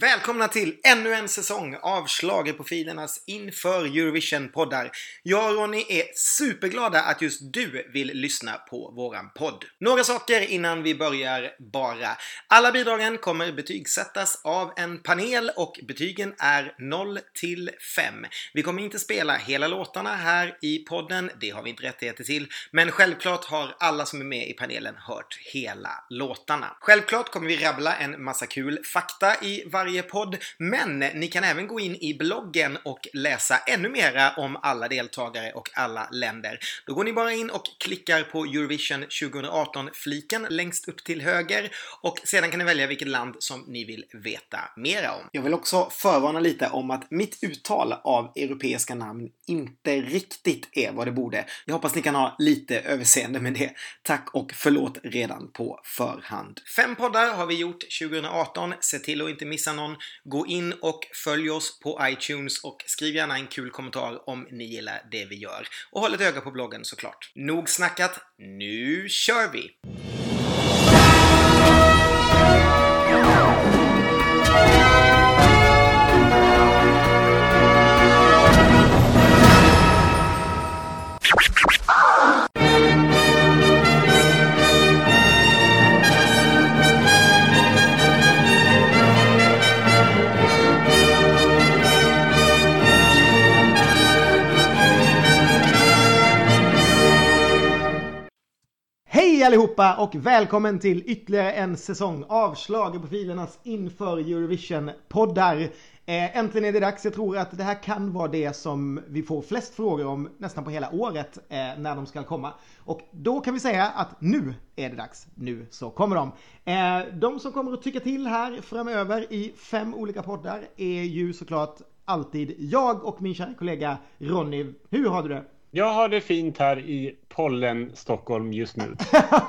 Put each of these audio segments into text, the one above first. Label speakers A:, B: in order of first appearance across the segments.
A: Välkomna till ännu en säsong av Schlagerprofilernas inför Eurovision-poddar. Jag och Ronny är superglada att just du vill lyssna på våran podd. Några saker innan vi börjar bara. Alla bidragen kommer betygsättas av en panel och betygen är 0 till 5. Vi kommer inte spela hela låtarna här i podden, det har vi inte rättigheter till, men självklart har alla som är med i panelen hört hela låtarna. Självklart kommer vi rabbla en massa kul fakta i varje varje podd. Men ni kan även gå in i bloggen och läsa ännu mera om alla deltagare och alla länder. Då går ni bara in och klickar på Eurovision 2018-fliken längst upp till höger och sedan kan ni välja vilket land som ni vill veta mera om. Jag vill också förvarna lite om att mitt uttal av europeiska namn inte riktigt är vad det borde. Jag hoppas ni kan ha lite överseende med det. Tack och förlåt redan på förhand. Fem poddar har vi gjort 2018. Se till att inte missa någon. Gå in och följ oss på iTunes och skriv gärna en kul kommentar om ni gillar det vi gör. Och håll ett öga på bloggen såklart. Nog snackat, nu kör vi!
B: Allihopa och välkommen till ytterligare en säsong av Schlagerprofilernas inför Eurovision-poddar. Eh, äntligen är det dags. Jag tror att det här kan vara det som vi får flest frågor om nästan på hela året eh, när de ska komma. Och då kan vi säga att nu är det dags. Nu så kommer de. Eh, de som kommer att tycka till här framöver i fem olika poddar är ju såklart alltid jag och min kära kollega Ronny. Hur har du det?
C: Jag har det fint här i pollen Stockholm just nu.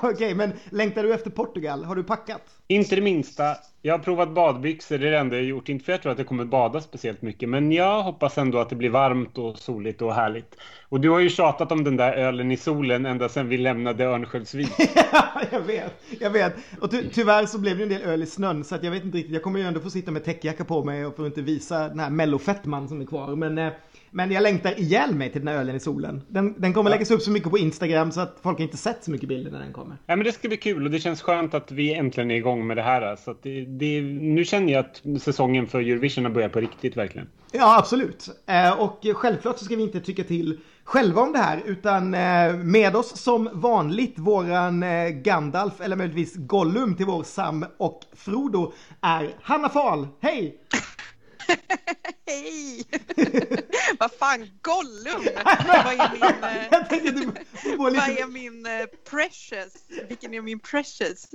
B: Okej, okay, men längtar du efter Portugal? Har du packat?
C: Inte det minsta. Jag har provat badbyxor, det är det enda jag gjort. Inte för att jag tror att jag kommer bada speciellt mycket, men jag hoppas ändå att det blir varmt och soligt och härligt. Och du har ju tjatat om den där ölen i solen ända sedan vi lämnade Örnsköldsvik.
B: ja, jag vet, jag vet. Och ty tyvärr så blev det en del öl i snön, så att jag vet inte riktigt. Jag kommer ju ändå få sitta med täckjacka på mig och får inte visa den här mellofettman som är kvar. Men eh, men jag längtar ihjäl mig till den här ölen i solen. Den, den kommer ja. läggas upp så mycket på Instagram så att folk inte sett så mycket bilder när den kommer.
C: Ja men det ska bli kul och det känns skönt att vi äntligen är igång med det här. Så att det, det, nu känner jag att säsongen för Eurovision har börjat på riktigt verkligen.
B: Ja absolut. Eh, och självklart så ska vi inte tycka till själva om det här utan eh, med oss som vanligt våran eh, Gandalf eller möjligtvis Gollum till vår Sam och Frodo är Hanna Fahl. Hej!
D: Hej! vad fan, Gollum! vad är min, eh, vad är min uh, precious? Vilken är min precious?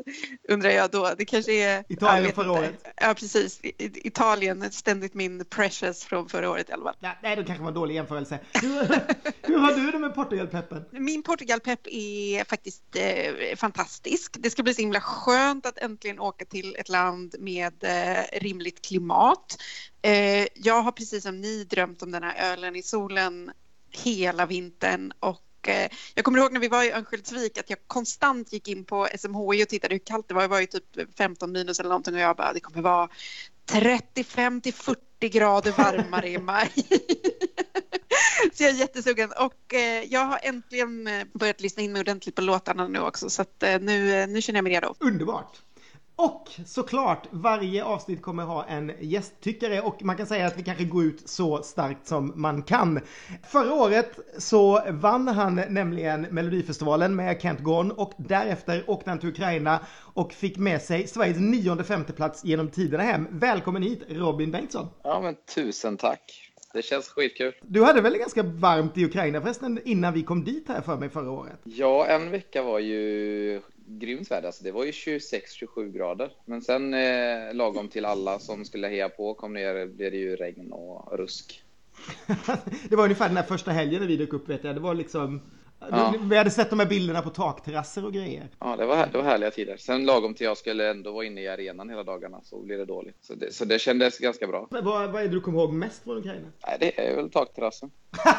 D: Undrar jag då. Det kanske är...
B: Italien förra året.
D: Ja, precis. Italien, ständigt min precious från förra året i alla fall.
B: nej, det kanske var en dålig jämförelse. Hur, hur har du det med Portugalpeppen?
D: Min Portugalpepp är faktiskt eh, fantastisk. Det ska bli så himla skönt att äntligen åka till ett land med eh, rimligt klimat. Eh, jag jag har precis som ni drömt om den här ölen i solen hela vintern och eh, jag kommer ihåg när vi var i Örnsköldsvik att jag konstant gick in på SMHI och tittade hur kallt det var. Det var ju typ 15 minus eller någonting och jag bara det kommer vara 35 till 40 grader varmare i maj. så jag är jättesugen och eh, jag har äntligen eh, börjat lyssna in mig ordentligt på låtarna nu också så att nu, nu känner jag mig redo.
B: Underbart! Och såklart, varje avsnitt kommer ha en gästtyckare och man kan säga att vi kanske går ut så starkt som man kan. Förra året så vann han nämligen Melodifestivalen med Kent Gorn och därefter åkte han till Ukraina och fick med sig Sveriges nionde femteplats genom tiderna hem. Välkommen hit Robin Bengtsson!
E: Ja men tusen tack! Det känns skitkul.
B: Du hade väl ganska varmt i Ukraina förresten innan vi kom dit här för mig förra året?
E: Ja, en vecka var ju grymt väder. Alltså det var ju 26-27 grader. Men sen eh, lagom till alla som skulle heja på kom ner blev det ju regn och rusk.
B: det var ungefär den där första helgen när vi dök upp vet jag. Det var liksom Ja. Vi hade sett de här bilderna på takterrasser och grejer.
E: Ja, det var, det var härliga tider. Sen lagom till jag skulle ändå vara inne i arenan hela dagarna så blev det dåligt. Så det, så det kändes ganska bra.
B: vad, vad är det du kommer ihåg mest från Ukraina?
E: Nej, det är väl takterrassen.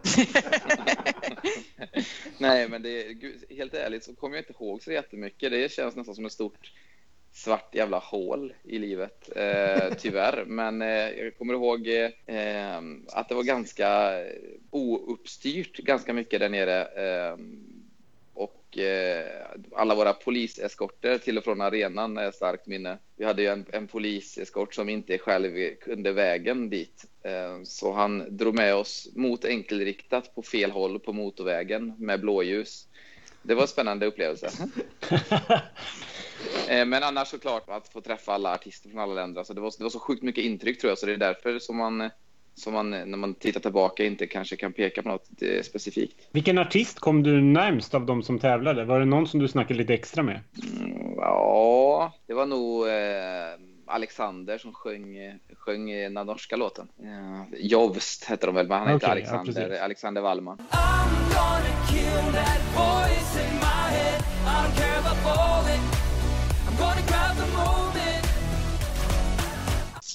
E: Nej, men det, helt ärligt så kommer jag inte ihåg så jättemycket. Det känns nästan som ett stort svart jävla hål i livet, eh, tyvärr. Men eh, jag kommer ihåg eh, att det var ganska ouppstyrt ganska mycket där nere. Eh, och eh, alla våra poliseskorter till och från arenan är starkt minne. Vi hade ju en, en poliseskort som inte själv kunde vägen dit. Eh, så han drog med oss mot enkelriktat på fel håll på motorvägen med blåljus. Det var en spännande upplevelse. Eh, men annars såklart att få träffa alla artister från alla länder. Alltså det, var, det var så sjukt mycket intryck tror jag, så det är därför som man, som man när man tittar tillbaka inte kanske kan peka på något eh, specifikt.
C: Vilken artist kom du närmst av de som tävlade? Var det någon som du snackade lite extra med?
E: Mm, ja, det var nog eh, Alexander som sjöng, sjöng den norska låten. Ja, Jovst hette de väl, men han okay, heter Alexander, ja, Alexander Wallman.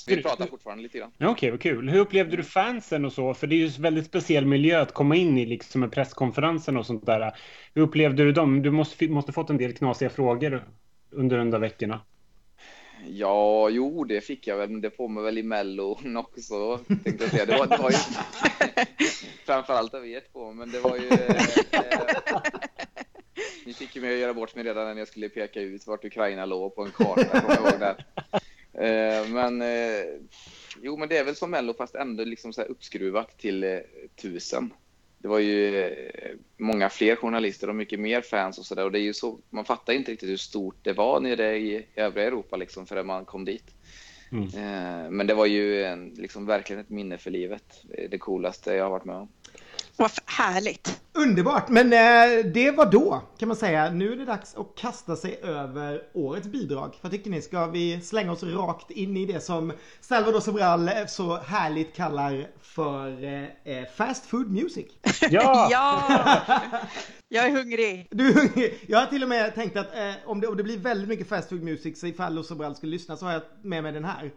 E: Vi pratar fortfarande lite grann.
C: Okej, okay, vad kul. Hur upplevde du fansen och så? För det är ju en väldigt speciell miljö att komma in i, liksom med presskonferensen och sånt där. Hur upplevde du dem? Du måste, måste fått en del knasiga frågor under de där veckorna.
E: Ja, jo, det fick jag väl, men det får man väl i Mellon också, tänkte jag säga. Det var, det var ju framförallt av er två, men det var ju... Eh, ni fick ju mig att göra bort mig redan när jag skulle peka ut vart Ukraina låg på en karta, kommer jag ihåg där. Eh, men eh, jo, men det är väl som Mello fast ändå liksom så uppskruvat till eh, tusen. Det var ju många fler journalister och mycket mer fans och så där. Och det är ju så, man fattar inte riktigt hur stort det var nere i övriga Europa liksom förrän man kom dit. Mm. Men det var ju en, liksom verkligen ett minne för livet. Det coolaste jag har varit med om.
D: Vad härligt!
B: Underbart! Men eh, det var då kan man säga. Nu är det dags att kasta sig över årets bidrag. Vad tycker ni? Ska vi slänga oss rakt in i det som Salvador Sobral så härligt kallar för eh, eh fast food music?
D: Ja! ja! Jag är hungrig!
B: Du är hungrig! Jag har till och med tänkt att eh, om, det, om det blir väldigt mycket fast food music så ifall Sobral skulle lyssna så har jag med mig den här.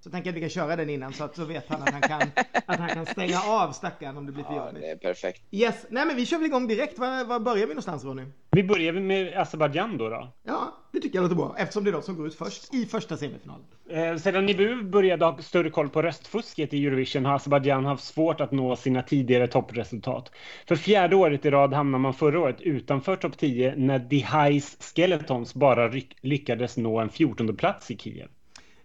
B: Så tänker jag att vi kan köra den innan så att så vet han att han kan, att han kan stänga av stackaren om det blir för
E: ja, jobbigt. det är perfekt.
B: Yes, nej men vi kör väl igång direkt. Var, var börjar vi någonstans Ronny?
C: Vi börjar med Azerbajdzjan då, då.
B: Ja, det tycker jag låter bra. Eftersom det är de som går ut först i första semifinalen.
C: Eh, sedan Nibu började ha större koll på röstfusket i Eurovision har Azerbajdzjan haft svårt att nå sina tidigare toppresultat. För fjärde året i rad hamnade man förra året utanför topp 10 när The Highs Skeletons bara lyckades nå en 14 plats i Kiev.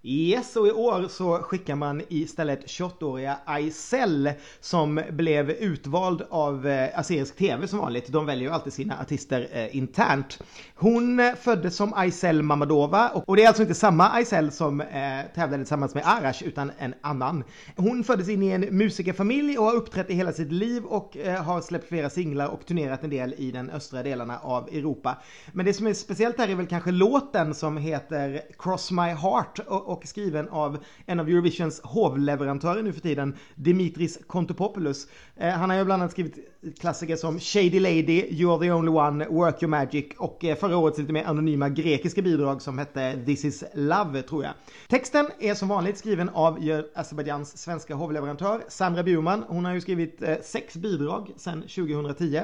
B: Yes, och i år så skickar man istället 28-åriga Aysel som blev utvald av eh, Azerisk TV som vanligt. De väljer ju alltid sina artister eh, internt. Hon eh, föddes som Aysel Mamadova och det är alltså inte samma Aysel som eh, tävlade tillsammans med Arash utan en annan. Hon föddes in i en musikerfamilj och har uppträtt i hela sitt liv och eh, har släppt flera singlar och turnerat en del i den östra delarna av Europa. Men det som är speciellt här är väl kanske låten som heter Cross My Heart och, och skriven av en av Eurovisions hovleverantörer nu för tiden, Dimitris Kontopopoulos. Eh, han har ju bland annat skrivit klassiker som Shady Lady, You're the only one, Work your magic och eh, förra årets lite mer anonyma grekiska bidrag som hette This is love tror jag. Texten är som vanligt skriven av Azerbajdzjans svenska hovleverantör Sandra Bjurman. Hon har ju skrivit eh, sex bidrag sedan 2010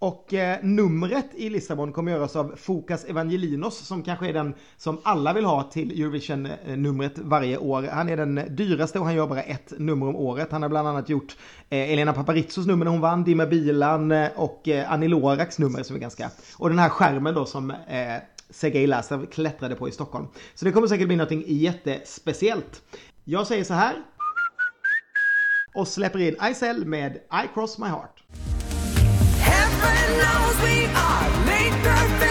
B: och eh, numret i Lissabon kommer göras av Fokas Evangelinos som kanske är den som alla vill ha till Eurovision-numret eh, varje år. Han är den dyraste och han gör bara ett nummer om året. Han har bland annat gjort eh, Elena Paparizzos nummer när hon vann, Dima Bilan eh, och eh, Annie Loraks nummer som är ganska... Och den här skärmen då som eh, Sergej Lasav klättrade på i Stockholm. Så det kommer säkert bli någonting jättespeciellt. Jag säger så här. Och släpper in Icel med I cross my heart. Heaven knows we are. Made perfect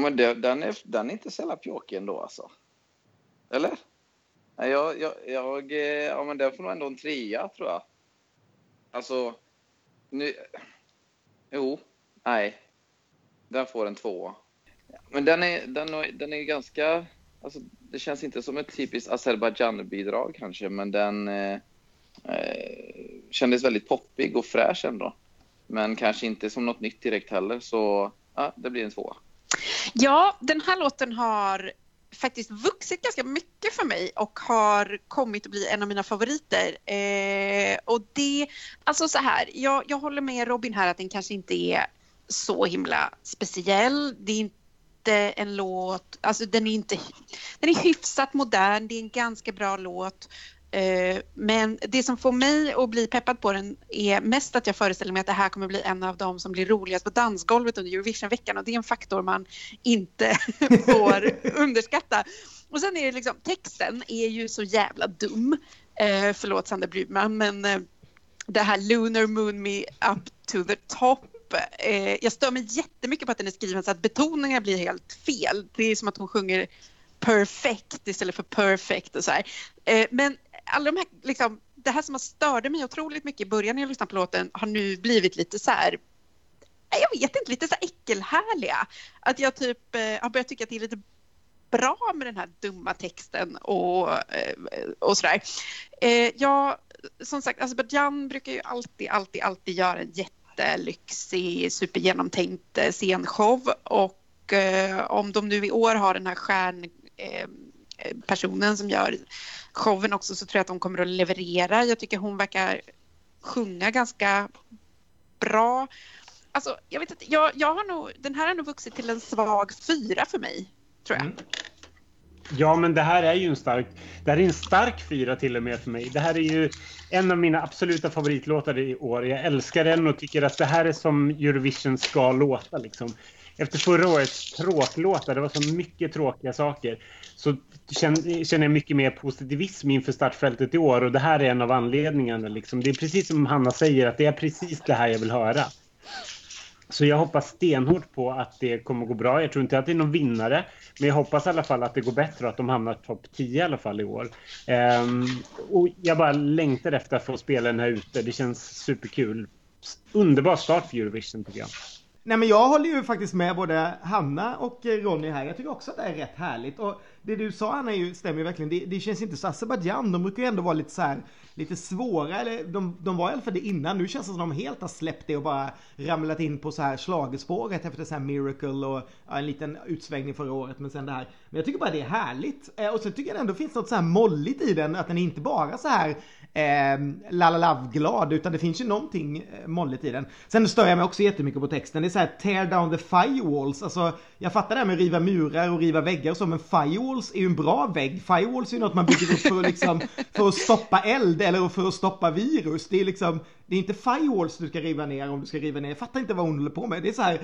E: men det, den, är, den är inte så jävla pjåkig ändå alltså. Eller? Jag, jag, jag, eh, ja men den får nog ändå en trea tror jag. Alltså, Nu... Jo, nej. Den får en tvåa. Men den är, den, den är ganska... Alltså, det känns inte som ett typiskt Azerbajdzjan-bidrag kanske, men den eh, eh, kändes väldigt poppig och fräsch ändå. Men kanske inte som något nytt direkt heller, så ja, det blir en tvåa.
D: Ja, den här låten har faktiskt vuxit ganska mycket för mig och har kommit att bli en av mina favoriter. Eh, och det, alltså så här, jag, jag håller med Robin här att den kanske inte är så himla speciell. Det är inte en låt, alltså den är inte, den är hyfsat modern, det är en ganska bra låt. Eh, men det som får mig att bli peppad på den är mest att jag föreställer mig att det här kommer bli en av de som blir roligast på dansgolvet under Eurovisionveckan och det är en faktor man inte får underskatta. Och sen är det liksom, texten är ju så jävla dum. Eh, förlåt Sander Brudman, men eh, det här Lunar Moon Me Up to the Top. Eh, jag stör mig jättemycket på att den är skriven så att betoningar blir helt fel. Det är som att hon sjunger perfekt istället för perfect och så här. Eh, men alla de här, liksom, det här som har störde mig otroligt mycket i början när jag lyssnade på låten har nu blivit lite så här jag vet inte, lite så här äckelhärliga. Att jag typ eh, har börjat tycka att det är lite bra med den här dumma texten och, eh, och sådär. Eh, ja, som sagt, alltså Azerbajdzjan brukar ju alltid, alltid, alltid göra en jättelyxig, supergenomtänkt eh, scenshow och eh, om de nu i år har den här stjärnpersonen eh, som gör showen också så tror jag att de kommer att leverera. Jag tycker hon verkar sjunga ganska bra. Alltså, jag vet inte, jag, jag har nog, den här har nog vuxit till en svag fyra för mig, tror jag.
C: Mm. Ja, men det här är ju en stark... Det här är en stark fyra till och med för mig. Det här är ju en av mina absoluta favoritlåtar i år. Jag älskar den och tycker att det här är som Eurovision ska låta liksom. Efter förra årets tråklåtar, det var så mycket tråkiga saker, så känner känner jag mycket mer positivism inför startfältet i år och det här är en av anledningarna. Liksom. Det är precis som Hanna säger, att det är precis det här jag vill höra. Så jag hoppas stenhårt på att det kommer gå bra. Jag tror inte att det är någon vinnare, men jag hoppas i alla fall att det går bättre och att de hamnar topp 10 i alla fall i år. Um, och jag bara längtar efter att få spela den här ute. Det känns superkul. Underbar start för Eurovision tycker jag.
B: Nej men jag håller ju faktiskt med både Hanna och eh, Ronny här. Jag tycker också att det är rätt härligt. Och det du sa Hanna ju, stämmer ju verkligen. Det, det känns inte så Azerbajdzjan. De brukar ju ändå vara lite så här, lite svåra. Eller de, de var i alla fall det innan. Nu känns det som att de helt har släppt det och bara ramlat in på så här schlagerspåret efter så här Miracle och ja, en liten utsvängning förra året. Men sen det här. Men jag tycker bara det är härligt. Eh, och så tycker jag det ändå finns något så här molligt i den. Att den är inte bara så här eh, la la la glad utan det finns ju någonting eh, molligt i den. Sen stör jag mig också jättemycket på texten. Det är så här tear down the firewalls. Alltså jag fattar det här med att riva murar och riva väggar och så men firewalls är ju en bra vägg. Firewalls är ju något man bygger upp för att liksom för att stoppa eld eller för att stoppa virus. Det är liksom det är inte firewalls du ska riva ner om du ska riva ner. Jag fattar inte vad hon håller på med. Det är så här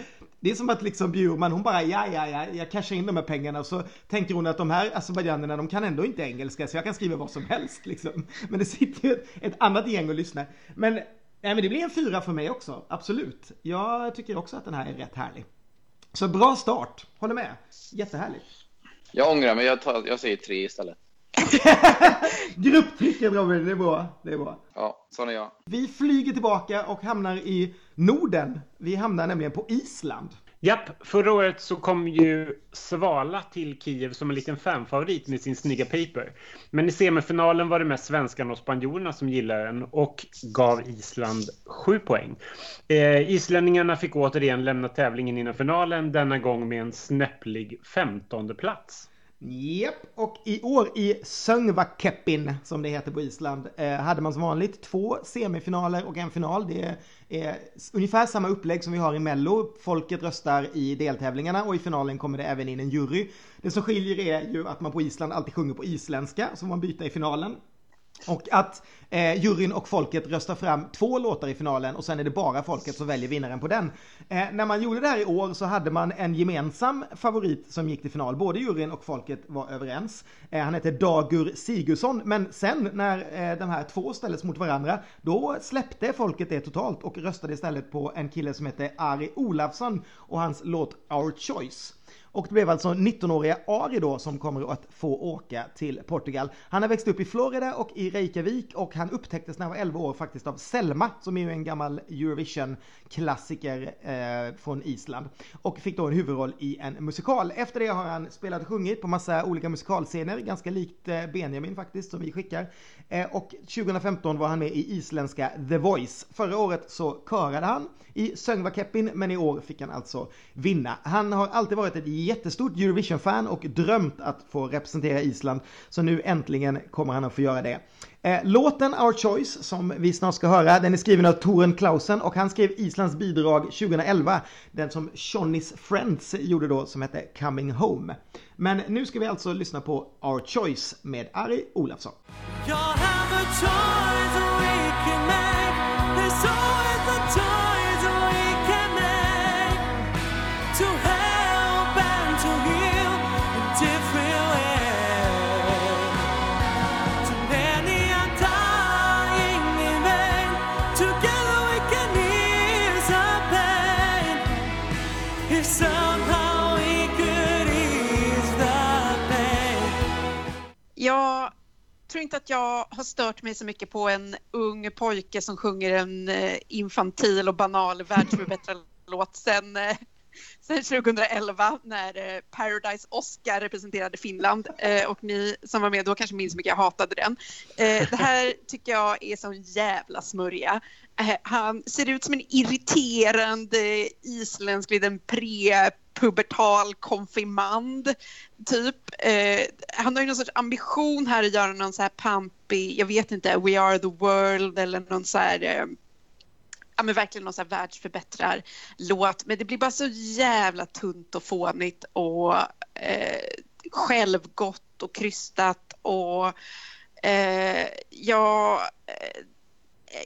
B: det är som att liksom Bjurman, hon bara ja, ja, ja, jag cashar in de här pengarna och så tänker hon att de här azerbajdzjanerna, de kan ändå inte engelska så jag kan skriva vad som helst liksom. Men det sitter ju ett, ett annat gäng och lyssnar. Men, nej, men det blir en fyra för mig också, absolut. Jag tycker också att den här är rätt härlig. Så bra start, håller med. Jättehärligt.
E: Jag ångrar mig, jag, tar, jag säger tre istället.
B: Grupptrycket Robin, det är bra. Det är bra.
E: Ja, sån är jag.
B: Vi flyger tillbaka och hamnar i Norden. Vi hamnar nämligen på Island.
C: Japp, förra året så kom ju Svala till Kiev som en liten fanfavorit med sin snygga paper. Men i semifinalen var det mest svenskarna och spanjorerna som gillade den och gav Island sju poäng. Eh, islänningarna fick återigen lämna tävlingen innan finalen, denna gång med en snäpplig femtonde plats.
B: Japp, och i år i Söngvakeppin som det heter på Island eh, hade man som vanligt två semifinaler och en final. Det är ungefär samma upplägg som vi har i Mello. Folket röstar i deltävlingarna och i finalen kommer det även in en jury. Det som skiljer är ju att man på Island alltid sjunger på isländska så man byter i finalen. Och att eh, juryn och folket röstar fram två låtar i finalen och sen är det bara folket som väljer vinnaren på den. Eh, när man gjorde det här i år så hade man en gemensam favorit som gick till final. Både juryn och folket var överens. Eh, han hette Dagur Sigurdsson. Men sen när eh, de här två ställdes mot varandra då släppte folket det totalt och röstade istället på en kille som hette Ari Olafsson och hans låt Our Choice. Och det blev alltså 19-åriga Ari då som kommer att få åka till Portugal. Han har växt upp i Florida och i Reykjavik och han upptäcktes när han var 11 år faktiskt av Selma som är ju en gammal Eurovision-klassiker eh, från Island. Och fick då en huvudroll i en musikal. Efter det har han spelat och sjungit på massa olika musikalscener, ganska likt eh, Benjamin faktiskt som vi skickar. Eh, och 2015 var han med i isländska The Voice. Förra året så körade han i Söngvakeppin men i år fick han alltså vinna. Han har alltid varit ett jättestort Eurovision-fan och drömt att få representera Island. Så nu äntligen kommer han att få göra det. Eh, låten Our Choice som vi snart ska höra, den är skriven av Toren Clausen och han skrev Islands bidrag 2011. Den som Shonny's Friends gjorde då som hette Coming Home. Men nu ska vi alltså lyssna på Our Choice med Ari Olafsson.
D: Tror inte att jag har stört mig så mycket på en ung pojke som sjunger en eh, infantil och banal världsförbättrarlåt sen, eh, sen 2011 när eh, Paradise Oscar representerade Finland och ni som var med då kanske minns hur mycket jag hatade den. Det här tycker jag är sån jävla smörja. Han ser ut som en irriterande isländsk liten pre pubertal konfirmand typ. Eh, han har ju någon sorts ambition här att göra någon så här pampig, jag vet inte, We are the world eller någon så här eh, ja men verkligen någon så här världsförbättrar låt men det blir bara så jävla tunt och fånigt och eh, självgott och krystat och eh, jag eh,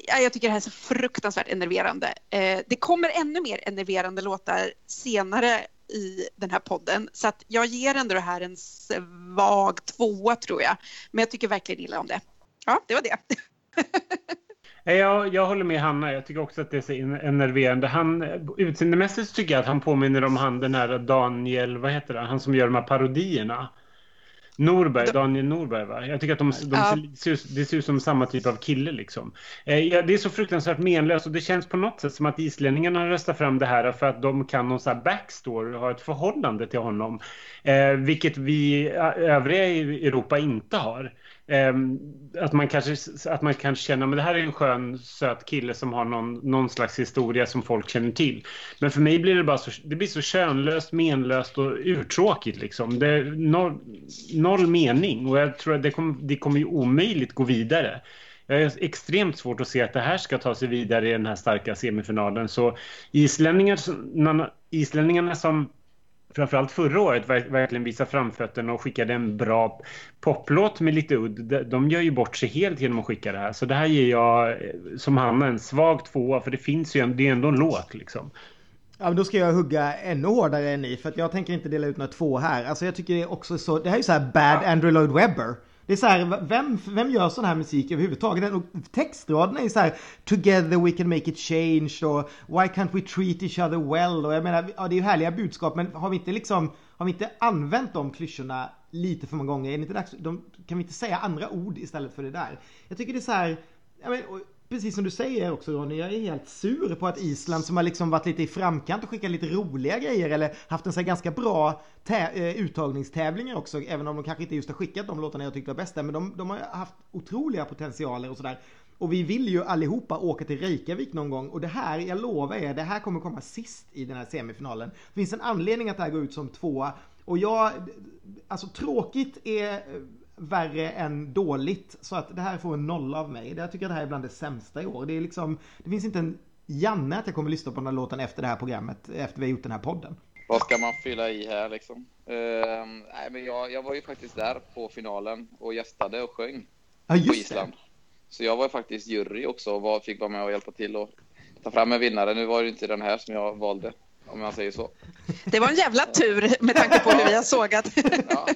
D: jag tycker det här är så fruktansvärt enerverande. Eh, det kommer ännu mer enerverande låtar senare i den här podden. Så att jag ger ändå det här en svag tvåa tror jag. Men jag tycker verkligen illa om det. Ja, det var det.
C: Jag, jag håller med Hanna. Jag tycker också att det är så enerverande. Han, utseendemässigt tycker jag att han påminner om han den här Daniel, vad heter det, han som gör de här parodierna. Norberg, Daniel Norberg va? Jag tycker att de, de ja. ser, det ser ut som samma typ av kille liksom. Eh, ja, det är så fruktansvärt menlöst och det känns på något sätt som att islänningarna röstar fram det här för att de kan någon sån här backstory och har ett förhållande till honom. Eh, vilket vi övriga i Europa inte har. Ehm, att, man kanske, att man kanske känner att det här är en skön, söt kille som har någon, någon slags historia som folk känner till. Men för mig blir det bara så, det blir så könlöst, menlöst och urtråkigt Liksom. Det är noll, noll mening och jag tror att det kommer, det kommer ju omöjligt gå vidare. Jag har extremt svårt att se att det här ska ta sig vidare i den här starka semifinalen. Så islänningarna, islänningarna som framförallt förra året verkligen visa framfötterna och skickade en bra poplåt med lite udd. De gör ju bort sig helt genom att skicka det här. Så det här ger jag eh, som Hanna en svag tvåa för det finns ju en, det är ändå en låt liksom.
B: Ja, men då ska jag hugga ännu hårdare än ni för att jag tänker inte dela ut några två här. Alltså jag tycker det är också så, det här är ju så här bad Andrew Lloyd Webber. Det är så här, vem, vem gör sån här musik överhuvudtaget? Och textraderna är så här Together we can make it change och Why can't we treat each other well? Och jag menar, ja, det är ju härliga budskap men har vi inte liksom Har vi inte använt de klyschorna lite för många gånger? Är det inte dags, de, kan vi inte säga andra ord istället för det där? Jag tycker det är så här ja, men, precis som du säger också Ronny, jag är helt sur på att Island som har liksom varit lite i framkant och skickat lite roliga grejer eller haft en så ganska bra eh, uttagningstävlingar också, även om de kanske inte just har skickat de låtarna jag tyckte var bäst men de, de har haft otroliga potentialer och sådär. Och vi vill ju allihopa åka till Reykjavik någon gång och det här, jag lovar er, det här kommer komma sist i den här semifinalen. Det finns en anledning att det här går ut som tvåa och jag, alltså tråkigt är eh, värre än dåligt. Så att det här får en nolla av mig. Jag tycker att det här är bland det sämsta i år. Det är liksom, det finns inte en Janne att jag kommer lyssna på den här låten efter det här programmet, efter vi har gjort den här podden.
E: Vad ska man fylla i här liksom? Uh, nej, men jag, jag var ju faktiskt där på finalen och gästade och sjöng
B: ja,
E: på Island. Det. Så jag var faktiskt jury också och var, fick vara med och hjälpa till och ta fram en vinnare. Nu var det inte den här som jag valde, om man säger så.
D: Det var en jävla tur med tanke på hur vi har sågat. ja.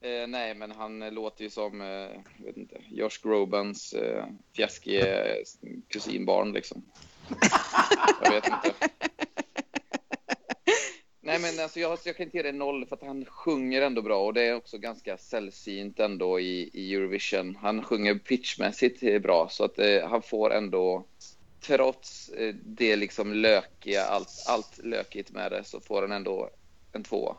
E: Eh, nej, men han låter ju som eh, vet inte, Josh Grobans eh, fjäskige kusinbarn liksom. Jag vet inte. Nej, men alltså jag, jag kan inte ge det noll för att han sjunger ändå bra och det är också ganska sällsynt ändå i, i Eurovision. Han sjunger pitchmässigt bra så att eh, han får ändå trots eh, det liksom lökiga, allt, allt lökigt med det så får han ändå en två.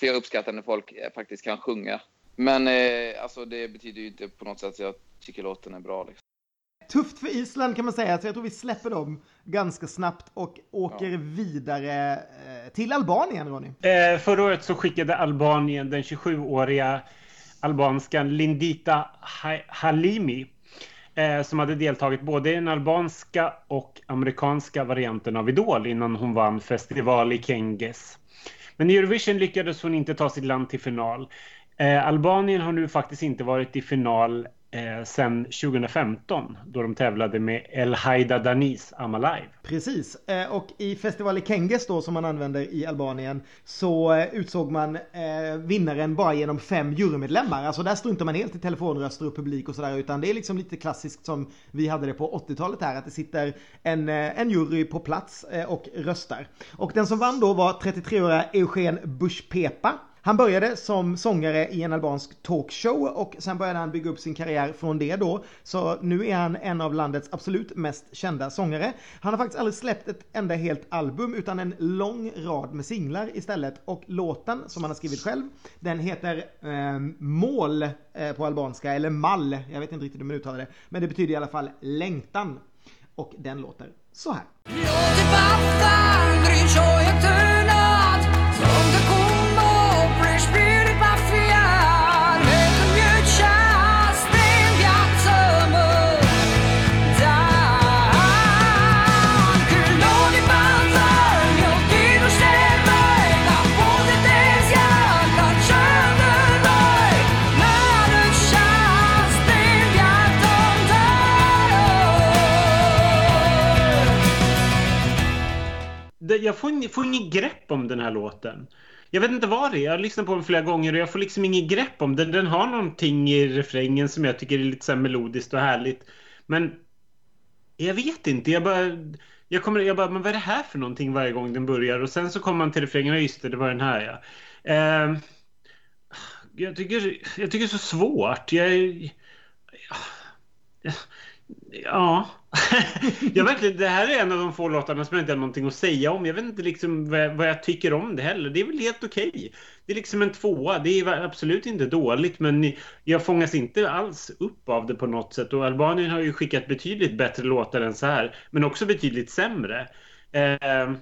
E: För jag uppskattar när folk eh, faktiskt kan sjunga. Men eh, alltså det betyder ju inte på något sätt att jag tycker låten är bra. Liksom.
B: Tufft för Island kan man säga, så jag tror vi släpper dem ganska snabbt och åker ja. vidare eh, till Albanien, Ronny.
C: Eh, förra året så skickade Albanien den 27-åriga albanskan Lindita Halimi eh, som hade deltagit både i den albanska och amerikanska varianten av Idol innan hon vann festival i Kenges. Men i Eurovision lyckades hon inte ta sitt land till final. Eh, Albanien har nu faktiskt inte varit i final eh, sen 2015 då de tävlade med El Haida Danis I'm Alive.
B: Precis, eh, och i Festival i Kenges då som man använder i Albanien så eh, utsåg man eh, vinnaren bara genom fem jurymedlemmar. Alltså där struntar man helt i telefonröster och publik och sådär utan det är liksom lite klassiskt som vi hade det på 80-talet här att det sitter en, eh, en jury på plats eh, och röstar. Och den som vann då var 33-åriga Eugen Bushpepa han började som sångare i en albansk talkshow och sen började han bygga upp sin karriär från det då. Så nu är han en av landets absolut mest kända sångare. Han har faktiskt aldrig släppt ett enda helt album utan en lång rad med singlar istället. Och låten som han har skrivit själv, den heter eh, Mål eh, på albanska, eller Mall. Jag vet inte riktigt hur man uttalar det. Men det betyder i alla fall längtan. Och den låter så här.
C: Jag får, får inget grepp om den här låten. Jag vet inte vad det är. Jag har lyssnat på den flera gånger och jag får liksom inget grepp om den. Den har någonting i refrängen som jag tycker är lite så melodiskt och härligt. Men jag vet inte. Jag bara, jag kommer, jag bara, men vad är det här för någonting varje gång den börjar? Och sen så kommer man till refrängen och just det, det var den här ja. Eh, jag, tycker, jag tycker det är så svårt. Jag, ja, ja, jag vet det här är en av de få låtarna som jag inte har någonting att säga om. Jag vet inte liksom vad, vad jag tycker om det heller. Det är väl helt okej. Okay. Det är liksom en tvåa. Det är absolut inte dåligt, men jag fångas inte alls upp av det på något sätt. Och Albanien har ju skickat betydligt bättre låtar än så här, men också betydligt sämre. Eh,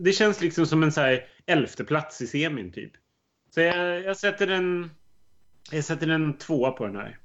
C: det känns liksom som en så här elfte plats i semin typ. Så jag, jag sätter en jag sätter en tvåa på den här.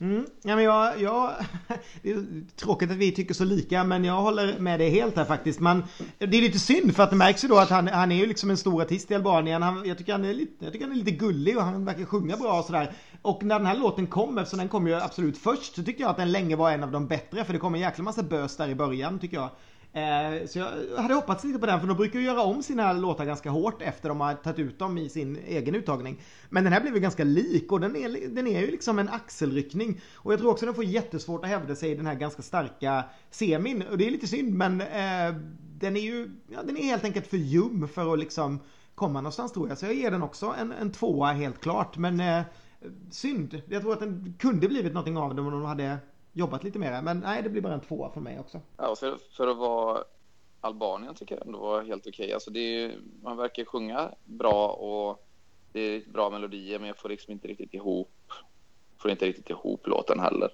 B: Mm. Ja, men jag, jag, det är tråkigt att vi tycker så lika men jag håller med dig helt här faktiskt. Men det är lite synd för att det märks ju då att han, han är ju liksom en stor artist i Albanien. Han, jag, tycker han är lite, jag tycker han är lite gullig och han verkar sjunga bra och sådär. Och när den här låten kom, eftersom den kom ju absolut först, så tycker jag att den länge var en av de bättre. För det kom en jäkla massa bös där i början tycker jag. Eh, så jag hade hoppats lite på den för de brukar ju göra om sina låtar ganska hårt efter de har tagit ut dem i sin egen uttagning. Men den här blev ju ganska lik och den är, den är ju liksom en axelryckning. Och jag tror också den får jättesvårt att hävda sig i den här ganska starka semin. Och det är lite synd men eh, den är ju, ja, den är helt enkelt för ljum för att liksom komma någonstans tror jag. Så jag ger den också en, en tvåa helt klart. Men eh, synd. Jag tror att den kunde blivit någonting av den om de hade jobbat lite mer. Men nej, det blir bara en tvåa för mig också.
E: Ja, för, för att vara Albanien tycker jag ändå var helt okej. Okay. Alltså man verkar sjunga bra och det är bra melodier, men jag får liksom inte riktigt ihop, får inte riktigt ihop låten heller.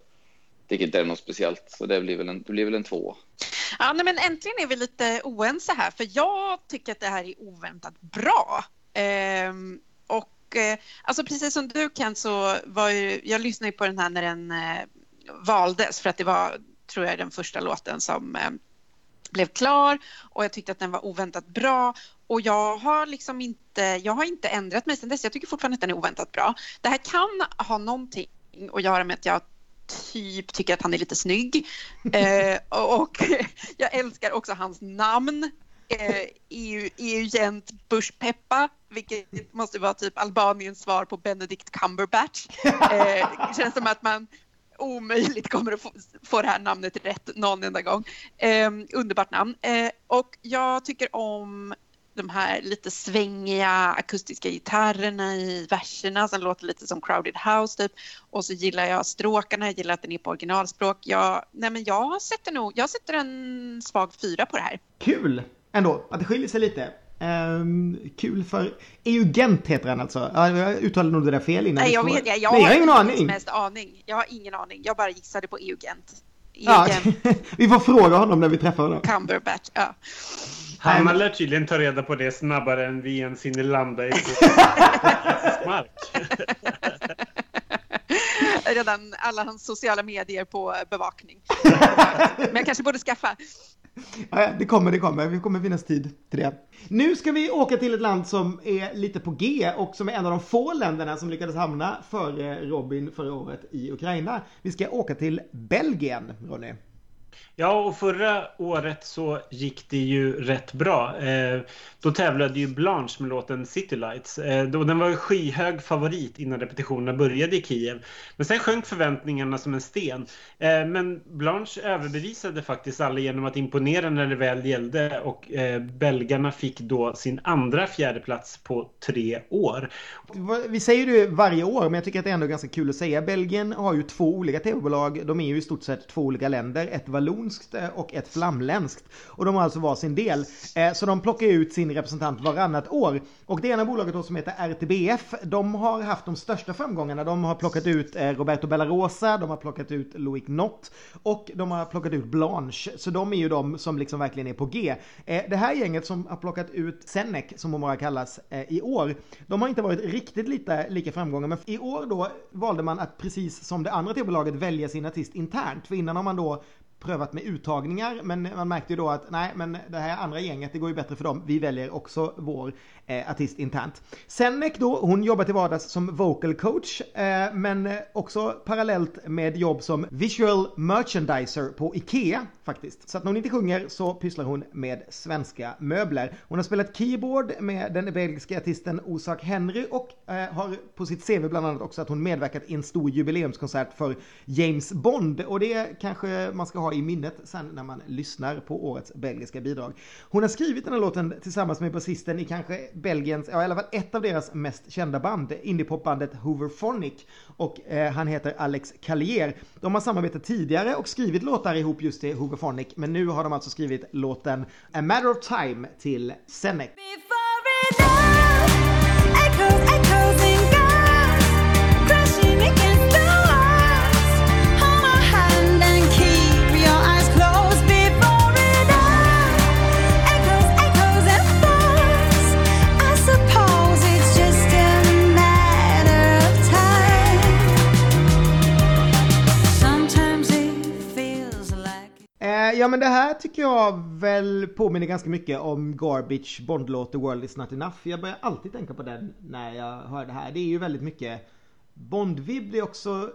E: Tycker inte det är något speciellt, så det blir väl en, det blir väl en två.
D: Ja, nej, men äntligen är vi lite oense här, för jag tycker att det här är oväntat bra. Ehm, och eh, alltså precis som du Kent så var ju, jag lyssnade på den här när den eh, valdes för att det var, tror jag, den första låten som eh, blev klar och jag tyckte att den var oväntat bra och jag har liksom inte, jag har inte ändrat mig sedan dess. Jag tycker fortfarande att den är oväntat bra. Det här kan ha någonting att göra med att jag typ tycker att han är lite snygg eh, och jag älskar också hans namn. Eh, EU, EU-gent Bushpeppa, vilket måste vara typ Albaniens svar på Benedict Cumberbatch. Eh, känns som att man omöjligt kommer att få, få det här namnet rätt någon enda gång. Eh, underbart namn. Eh, och jag tycker om de här lite svängiga akustiska gitarrerna i verserna som låter lite som Crowded House typ. Och så gillar jag stråkarna, jag gillar att den är på originalspråk. Jag, nej men jag sätter nog, jag sätter en svag fyra på det här.
B: Kul ändå att det skiljer sig lite. Um, kul för Eugent heter han alltså. Jag uttalade nog det där fel innan.
D: Nej, jag vet jag, jag,
B: Nej,
D: jag har
B: ingen aning.
D: Mest aning. Jag har ingen aning. Jag bara gissade på Eugent.
B: Ja,
D: Eugent
B: vi får fråga honom när vi träffar honom.
D: Cumberbatch. Ja.
C: Han lär tydligen ta reda på det snabbare än vi ens hinner landa i mark.
D: Redan alla hans sociala medier på bevakning. Men jag kanske borde skaffa.
B: Ja, det kommer, det kommer. Det kommer finnas tid till det. Nu ska vi åka till ett land som är lite på G och som är en av de få länderna som lyckades hamna före Robin förra året i Ukraina. Vi ska åka till Belgien, Ronny.
C: Ja, och förra året så gick det ju rätt bra. Eh, då tävlade ju Blanche med låten City Lights. Eh, då den var skyhög favorit innan repetitionerna började i Kiev. Men sen sjönk förväntningarna som en sten. Eh, men Blanche överbevisade faktiskt alla genom att imponera när det väl gällde och eh, belgarna fick då sin andra fjärdeplats på tre år.
B: Vi säger det varje år, men jag tycker att det är ändå ganska kul att säga. Belgien har ju två olika tv-bolag. De är ju i stort sett två olika länder. Ett vallonskt eh, och ett flamländskt. Och de har alltså var sin del. Eh, så de plockar ut sin representant varannat år. Och det ena bolaget då som heter RTBF, de har haft de största framgångarna. De har plockat ut eh, Roberto Bellarosa, de har plockat ut Loic Nott och de har plockat ut Blanche. Så de är ju de som liksom verkligen är på G. Det här gänget som har plockat ut Senec, som hon bara kallas, i år, de har inte varit riktigt lite, lika framgångar. Men i år då valde man att precis som det andra tv-bolaget välja sin artist internt. För innan har man då prövat med uttagningar men man märkte ju då att nej men det här andra gänget det går ju bättre för dem. Vi väljer också vår eh, artist internt. Sennek då, hon jobbar till vardags som vocal coach eh, men också parallellt med jobb som visual merchandiser på Ikea faktiskt. Så att när hon inte sjunger så pysslar hon med svenska möbler. Hon har spelat keyboard med den belgiska artisten Osak Henry och eh, har på sitt CV bland annat också att hon medverkat i en stor jubileumskonsert för James Bond och det kanske man ska ha i minnet sen när man lyssnar på årets belgiska bidrag. Hon har skrivit den här låten tillsammans med basisten i kanske Belgiens, ja i alla fall ett av deras mest kända band, indiepopbandet Hooverphonic och eh, han heter Alex Callier. De har samarbetat tidigare och skrivit låtar ihop just till Hooverphonic men nu har de alltså skrivit låten A Matter of Time till Senec.
F: Before
B: tycker jag väl påminner ganska mycket om Garbage Bondlåt The World Is Not Enough. Jag börjar alltid tänka på den när jag hör det här. Det är ju väldigt mycket Bond-vibb, det är också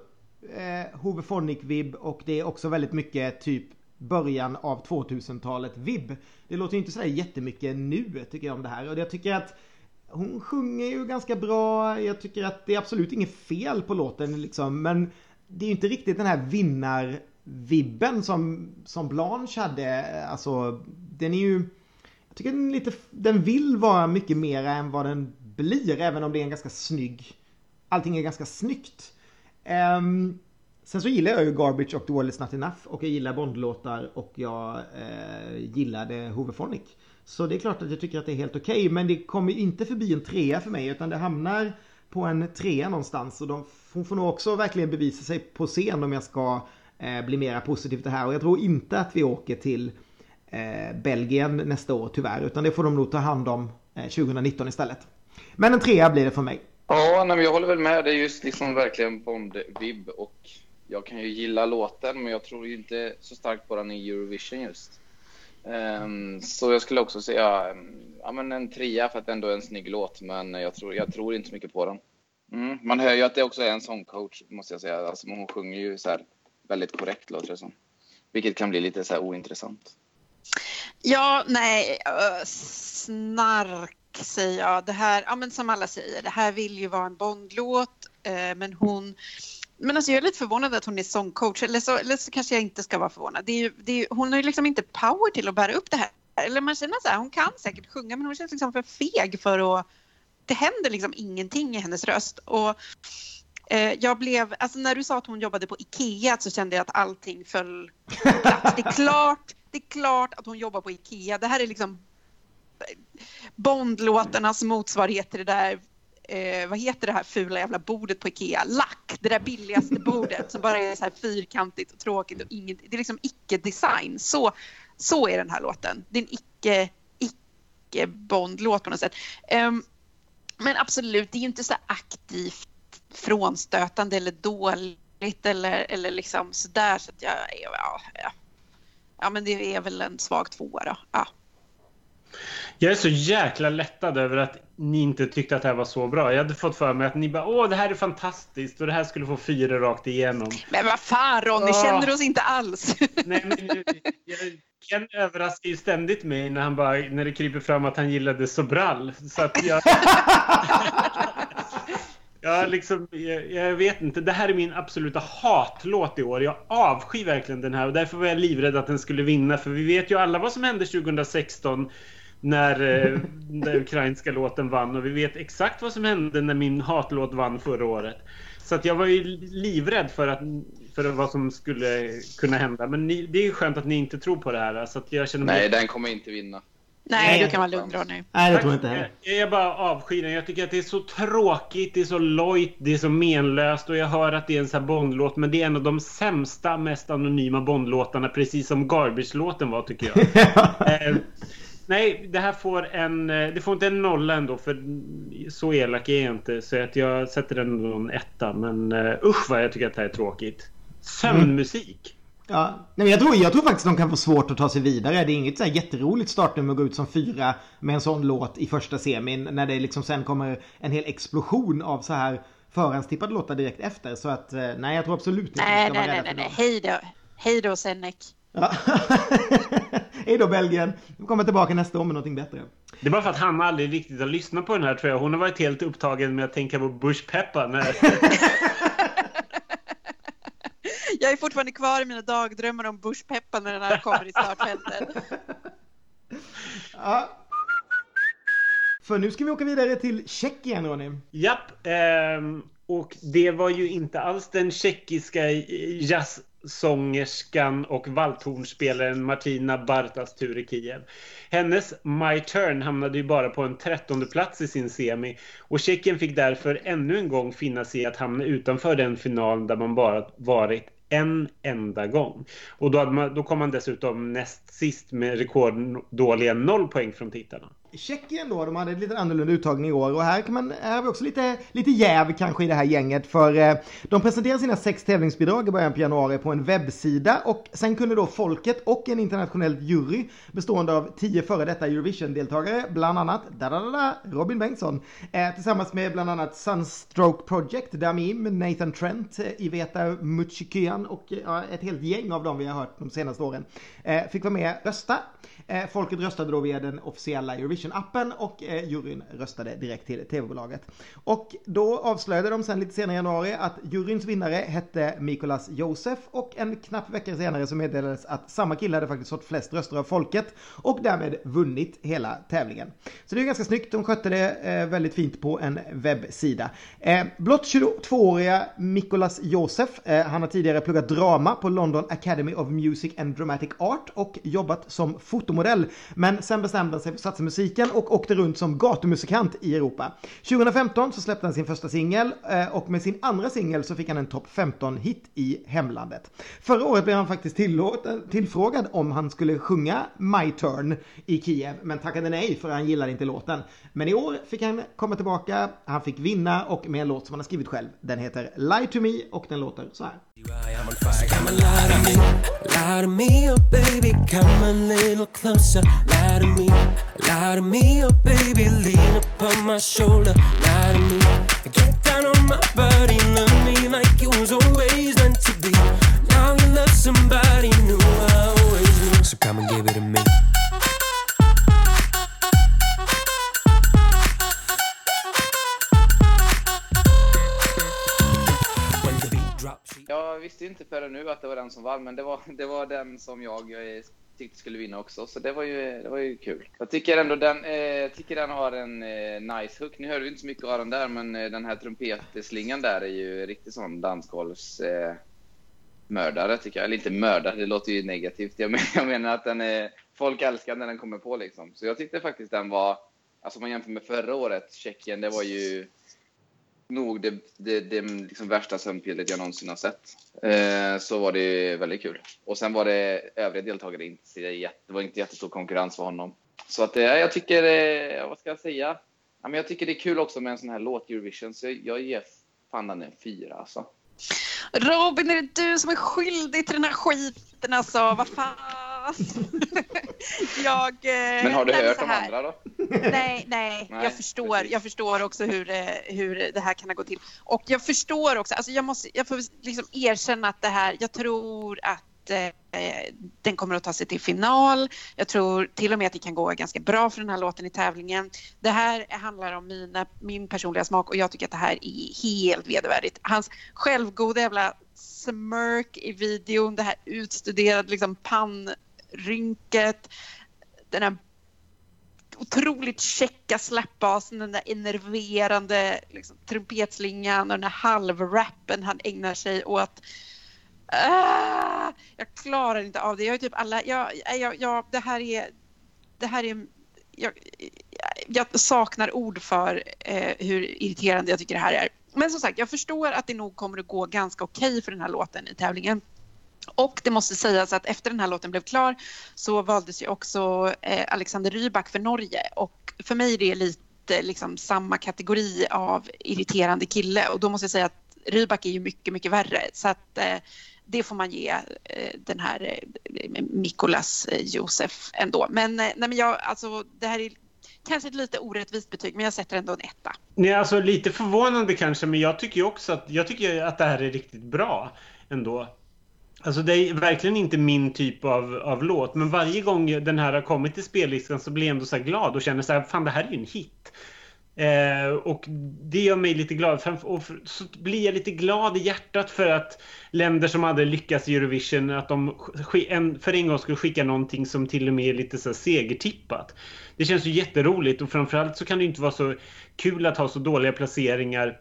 B: eh, Hooverphonic-vibb och det är också väldigt mycket typ början av 2000-talet vibb. Det låter ju inte sådär jättemycket nu tycker jag om det här och jag tycker att hon sjunger ju ganska bra. Jag tycker att det är absolut inget fel på låten liksom men det är ju inte riktigt den här vinnar vibben som, som Blanche hade. Alltså, den är ju... Jag tycker den, lite, den vill vara mycket mer än vad den blir, även om det är en ganska snygg... Allting är ganska snyggt. Um, sen så gillar jag ju Garbage och The World Is Not Enough och jag gillar Bondlåtar och jag eh, gillade Hooverphonic. Så det är klart att jag tycker att det är helt okej, men det kommer inte förbi en trea för mig utan det hamnar på en trea någonstans och de, hon får nog också verkligen bevisa sig på scen om jag ska Eh, blir mera positivt det här och jag tror inte att vi åker till eh, Belgien nästa år tyvärr utan det får de nog ta hand om eh, 2019 istället. Men en trea blir det för mig.
E: Ja, nej, jag håller väl med. Det är just liksom verkligen Bond-vibb och jag kan ju gilla låten, men jag tror ju inte så starkt på den i Eurovision just. Ehm, så jag skulle också säga ja, men en trea för att det ändå är en snygg låt, men jag tror, jag tror inte så mycket på den. Mm. Man hör ju att det också är en sångcoach, måste jag säga. Alltså, hon sjunger ju så här väldigt korrekt, låter det som. Vilket kan bli lite så här ointressant.
D: Ja, nej, eh, snark säger jag. Det här, ja men som alla säger, det här vill ju vara en Bondlåt, eh, men hon men alltså jag är lite förvånad att hon är sångcoach, eller så, eller så kanske jag inte ska vara förvånad. Det är ju, det är, hon har ju liksom inte power till att bära upp det här. eller man känner så här, hon kan säkert sjunga men hon känns liksom för feg för att, det händer liksom ingenting i hennes röst. Och Eh, jag blev, alltså när du sa att hon jobbade på Ikea så kände jag att allting föll på plats. Det är klart, det är klart att hon jobbar på Ikea. Det här är liksom eh, Bondlåtarnas motsvarighet till det där eh, vad heter det här fula jävla bordet på Ikea? Lack, det där billigaste bordet som bara är så här fyrkantigt och tråkigt och inget, det är liksom icke-design. Så, så är den här låten. Det är en icke, icke-Bond-låt på något sätt. Um, men absolut, det är ju inte så aktivt frånstötande eller dåligt eller, eller liksom sådär så att jag, ja, ja. ja men det är väl en svag tvåa då. Ja.
C: Jag är så jäkla lättad över att ni inte tyckte att det här var så bra. Jag hade fått för mig att ni bara åh det här är fantastiskt och det här skulle få fyra rakt igenom.
D: Men vad fan Ronny,
C: Åh.
D: känner oss inte alls?
C: Nej, men jag, jag, Ken överraskar ju ständigt mig när, han bara, när det kryper fram att han gillade Sobral. Så att jag... jag, liksom, jag, jag vet inte. Det här är min absoluta hatlåt i år. Jag avskyr verkligen den här och därför var jag livrädd att den skulle vinna. För vi vet ju alla vad som hände 2016 när eh, den ukrainska låten vann och vi vet exakt vad som hände när min hatlåt vann förra året. Så att jag var ju livrädd för, att, för vad som skulle kunna hända. Men ni, det är ju skönt att ni inte tror på det här. Så att jag känner mig
E: Nej, den kommer inte vinna.
D: Nej, du kan vara lugn Ronny.
B: Nej, det tror jag inte heller.
C: jag, jag bara avskyr. Jag tycker att det är så tråkigt, det är så lojt, det är så menlöst och jag hör att det är en sån här Bondlåt men det är en av de sämsta, mest anonyma Bondlåtarna precis som Garbage-låten var tycker jag. eh, nej, det här får en... eh, Det får inte en nolla ändå för så elak är jag inte så att jag sätter den en etta men uh, usch vad jag tycker att det här är tråkigt. Sömnmusik.
B: Ja, nej, men jag, tror, jag tror faktiskt de kan få svårt att ta sig vidare. Det är inget så här jätteroligt startnummer att gå ut som fyra med en sån låt i första semin. När det liksom sen kommer en hel explosion av så här förhandstippade låtar direkt efter. Så att eh, nej, jag tror absolut inte
D: Nej,
B: de ska
D: nej,
B: vara
D: nej,
B: rädda
D: nej, nej. Hej då. Hej då Sennek.
B: Ja. Hej då Belgien. Vi kommer tillbaka nästa år med någonting bättre.
C: Det är bara för att Hanna aldrig riktigt har lyssnat på den här tror jag. Hon har varit helt upptagen med att tänka på Bush Peppa när...
D: Jag är fortfarande kvar i mina dagdrömmar om Bush Peppa när den här kommer i startfältet.
B: Ja. För nu ska vi åka vidare till Tjeckien Ronny.
C: Japp, ehm, och det var ju inte alls den tjeckiska jazzsångerskan och valthornspelaren Martina Bartas tur i Kiev. Hennes My Turn hamnade ju bara på en trettonde plats i sin semi och Tjeckien fick därför ännu en gång finna sig i att hamna utanför den final där man bara varit en enda gång. Och då, hade man, då kom man dessutom näst sist med rekorddåliga noll poäng från tittarna.
B: Tjeckien då, de hade ett lite annorlunda uttagning i år och här, kan man, här har vi också lite, lite jäv kanske i det här gänget för eh, de presenterade sina sex tävlingsbidrag i början på januari på en webbsida och sen kunde då folket och en internationell jury bestående av tio före detta Eurovision-deltagare, bland annat da, da, da, Robin Bengtsson, eh, tillsammans med bland annat Sunstroke Project, Damim, Nathan Trent, eh, Iveta Muchikian och eh, ett helt gäng av dem vi har hört de senaste åren eh, fick vara med och rösta. Eh, folket röstade då via den officiella Eurovision. Eurovision-appen och eh, juryn röstade direkt till tv-bolaget. Och då avslöjade de sen lite senare i januari att juryns vinnare hette Mikolas Josef och en knapp vecka senare så meddelades att samma kille hade faktiskt fått flest röster av folket och därmed vunnit hela tävlingen. Så det är ganska snyggt, de skötte det eh, väldigt fint på en webbsida. Eh, blott 22-åriga Mikolas Josef, eh, han har tidigare pluggat drama på London Academy of Music and Dramatic Art och jobbat som fotomodell. Men sen bestämde han sig för att satsa musik musiken och åkte runt som gatumusikant i Europa. 2015 så släppte han sin första singel eh, och med sin andra singel så fick han en topp 15-hit i hemlandet. Förra året blev han faktiskt eh, tillfrågad om han skulle sjunga My Turn i Kiev men tackade nej för han gillade inte låten. Men i år fick han komma tillbaka, han fick vinna och med en låt som han har skrivit själv. Den heter Lie to Me och den låter så här.
G: Come and lie to me, lie to me, oh baby, come a little closer. Lie to me, lie to me, oh baby, lean upon my shoulder. Lie to me, get down on my body, love me like it was always meant to be. Now you love somebody new, I always knew. So come and give it to me.
E: Jag visste inte förrän nu att det var den som vann, men det var, det var den som jag eh, tyckte skulle vinna också, så det var ju, det var ju kul. Jag tycker ändå den, eh, tycker den har en eh, nice hook. Nu hörde vi inte så mycket av den där, men eh, den här trumpetslingan där är ju riktigt sån dansgolvs... Eh, mördare tycker jag. Eller inte mördare, det låter ju negativt. Jag menar, jag menar att den är, folk älskar när den kommer på liksom. Så jag tyckte faktiskt den var, alltså om man jämför med förra året, Tjeckien, det var ju nog det, det, det liksom värsta sömnpillret jag någonsin har sett. Eh, så var det väldigt kul. Och sen var det övriga deltagare, inte, det var inte jättestor konkurrens för honom. Så att eh, jag tycker, eh, vad ska jag säga? Ja, men jag tycker det är kul också med en sån här låt, Eurovision, så jag, jag ger fan den en fyra alltså.
D: Robin, är det du som är skyldig till den här skiten alltså? Vad fan? jag... eh,
E: Men har du
D: nej,
E: hört
D: här.
E: andra då?
D: Nej, nej,
E: Nej,
D: jag förstår.
E: precis.
D: Jag förstår också hur, eh, hur det här kan ha gått till. Och jag förstår också, alltså jag, måste, jag får liksom erkänna att det här, jag tror att eh, den kommer att ta sig till final. Jag tror till och med att det kan gå ganska bra för den här låten i tävlingen. Det här handlar om mina, min personliga smak och jag tycker att det här är helt vedervärdigt. Hans självgoda jävla smirk i videon, det här utstuderade liksom Rynket, den här otroligt käcka släppbasen, den där enerverande liksom, trumpetslingan och den här halvrappen han ägnar sig åt. Ah, jag klarar inte av det. Jag är typ alla... Jag, jag, jag, det här är... Det här är jag, jag saknar ord för eh, hur irriterande jag tycker det här är. Men som sagt, jag förstår att det nog kommer att gå ganska okej för den här låten i tävlingen. Och det måste sägas att efter den här låten blev klar så valdes ju också eh, Alexander Rybak för Norge och för mig är det lite liksom samma kategori av irriterande kille och då måste jag säga att Rybak är ju mycket, mycket värre så att eh, det får man ge eh, den här Mikolas Josef ändå. Men, nej, men jag, alltså, det här är kanske ett lite orättvist betyg men jag sätter ändå en etta.
C: Nej, alltså lite förvånande kanske, men jag tycker ju också att, jag tycker att det här är riktigt bra ändå. Alltså det är verkligen inte min typ av, av låt, men varje gång den här har kommit till spellistan så blir jag ändå så här glad och känner så här, fan det här är ju en hit. Eh, och det gör mig lite glad. Och för, så blir jag lite glad i hjärtat för att länder som hade lyckats i Eurovision, att de en, för en gång skulle skicka någonting som till och med är lite så här segertippat. Det känns ju jätteroligt och framförallt så kan det inte vara så kul att ha så dåliga placeringar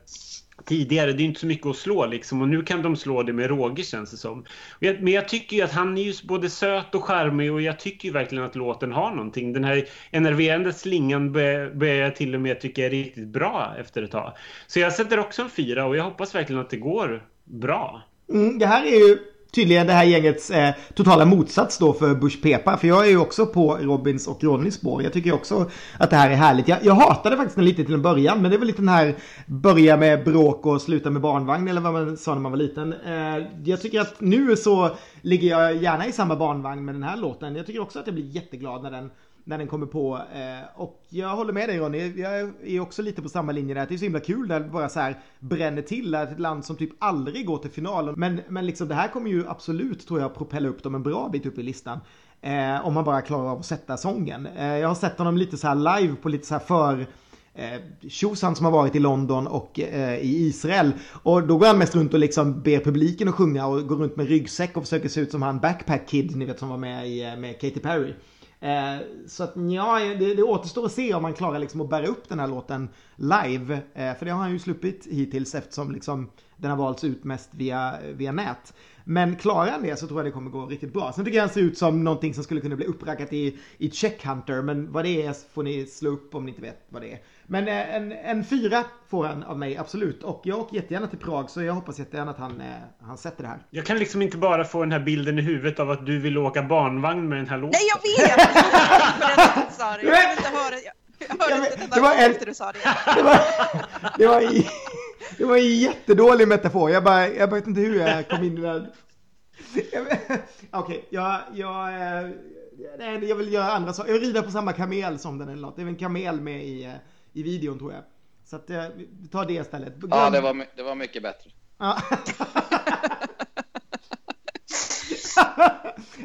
C: tidigare. Det är ju inte så mycket att slå liksom och nu kan de slå det med råge känns det som. Men jag tycker ju att han är ju både söt och charmig och jag tycker ju verkligen att låten har någonting. Den här enerverande slingan börjar börjar jag till och med tycka är riktigt bra efter ett tag. Så jag sätter också en fyra och jag hoppas verkligen att det går bra.
B: Mm, det här är ju tydligen det här gängets eh, totala motsats då för Bush Pepa. För jag är ju också på Robins och Ronnys spår. Jag tycker också att det här är härligt. Jag, jag hatade faktiskt den lite till en början. Men det är väl lite den här börja med bråk och sluta med barnvagn eller vad man sa när man var liten. Eh, jag tycker att nu så ligger jag gärna i samma barnvagn med den här låten. Jag tycker också att jag blir jätteglad när den när den kommer på. Eh, och jag håller med dig Ronny, jag är också lite på samma linje där. Det är så himla kul när det bara så här bränner till. Att ett land som typ aldrig går till final. Men, men liksom det här kommer ju absolut tror jag propella upp dem en bra bit upp i listan. Eh, om man bara klarar av att sätta sången. Eh, jag har sett honom lite så här live på lite så här för eh, tjosan som har varit i London och eh, i Israel. Och då går han mest runt och liksom ber publiken att sjunga och går runt med ryggsäck och försöker se ut som han Backpack Kid, ni vet som var med i, eh, med Katy Perry. Eh, så att ja, det, det återstår att se om han klarar liksom att bära upp den här låten live. Eh, för det har han ju sluppit hittills eftersom liksom den har valts ut mest via, via nät. Men klarar han det så tror jag det kommer gå riktigt bra. Sen tycker jag han ser ut som någonting som skulle kunna bli upprackat i, i Check Hunter. Men vad det är får ni slå upp om ni inte vet vad det är. Men eh, en, en fyra får han av mig, absolut. Och jag åker jättegärna till Prag så jag hoppas jättegärna att han, eh, han sätter det här.
C: Jag kan liksom inte bara få den här bilden i huvudet av att du vill åka barnvagn med den här låten.
D: Nej, jag vet! Det. Jag vill inte höra jag, jag hörde inte
B: det var en-
D: du sa det.
B: Det var, det var, det var en jättedålig metafor. Jag bara, jag vet inte hur jag kom in i den. Okej, jag, jag, eh, nej, jag vill göra andra saker. Jag vill rida på samma kamel som den eller något. Det är en kamel med i, i videon tror jag. Så att eh, vi tar det istället.
E: Ja, det var, det var mycket bättre.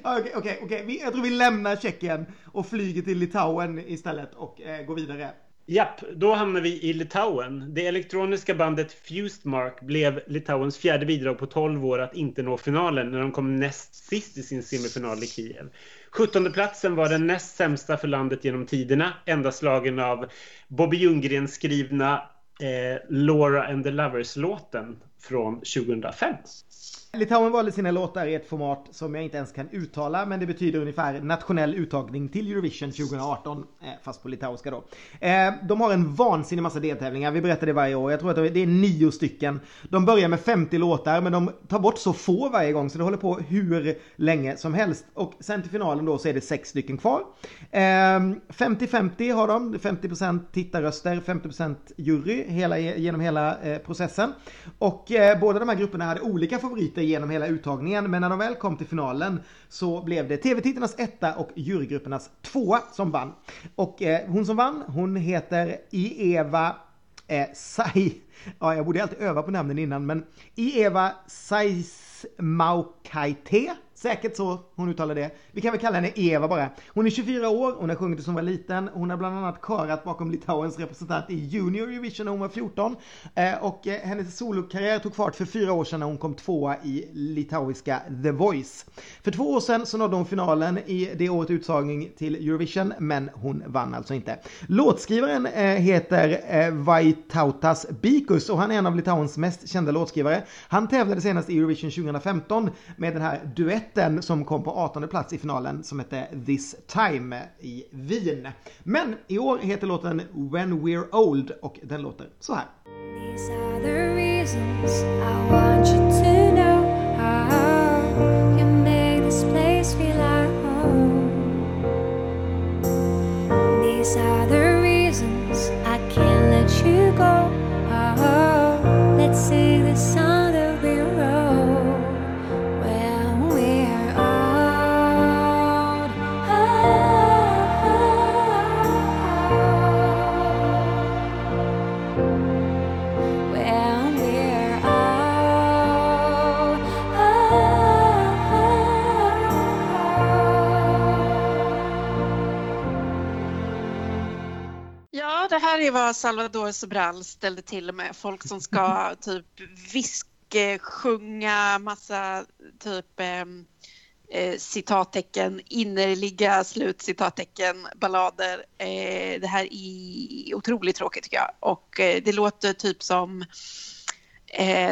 B: Okej, okej, okej. Jag tror vi lämnar Tjeckien och flyger till Litauen istället och eh, går vidare.
C: Japp, då hamnar vi i Litauen. Det elektroniska bandet Fused Mark blev Litauens fjärde bidrag på 12 år att inte nå finalen när de kom näst sist i sin semifinal i Kiev. 17 platsen var den näst sämsta för landet genom tiderna, endast slagen av Bobby Ljunggren skrivna eh, Laura and the Lovers-låten från 2005.
B: Litauen valde sina låtar i ett format som jag inte ens kan uttala men det betyder ungefär nationell uttagning till Eurovision 2018 eh, fast på litauiska då. Eh, de har en vansinnig massa deltävlingar, vi berättar det varje år. Jag tror att det är nio stycken. De börjar med 50 låtar men de tar bort så få varje gång så det håller på hur länge som helst. Och sen till finalen då så är det sex stycken kvar. Ehm, 50-50 har de, 50% tittarröster, 50% jury hela, genom hela eh, processen. Och båda de här grupperna hade olika favoriter genom hela uttagningen men när de väl kom till finalen så blev det tv-tittarnas etta och jurygruppernas tvåa som vann. Och eh, hon som vann hon heter Ieva eh, Sai. Ja, jag borde alltid öva på namnen innan men Ieva Saismaukaite. Säkert så hon uttalar det. Vi kan väl kalla henne Eva bara. Hon är 24 år, hon har sjungit som hon var liten. Hon har bland annat körat bakom Litauens representant i Junior Eurovision när hon var 14. Eh, och eh, hennes solokarriär tog fart för fyra år sedan när hon kom tvåa i litauiska The Voice. För två år sedan så nådde hon finalen i det året utsagning till Eurovision, men hon vann alltså inte. Låtskrivaren eh, heter Vaitautas Bikus och han är en av Litauens mest kända låtskrivare. Han tävlade senast i Eurovision 2015 med den här duetten som kom på 18 plats i finalen som hette This Time i Wien. Men i år heter låten When We're Old och den låter så här.
F: These are the reasons I want you to know how you make this place feel like home. These are the reasons I can't let you go. Oh, let's sing this song
D: det här är vad Salvador Sobral ställde till med. Folk som ska typ viskesjunga massa typ ehm, eh, citattecken, innerliga slutcitattecken, ballader. Eh, det här är otroligt tråkigt tycker jag. Och eh, det låter typ som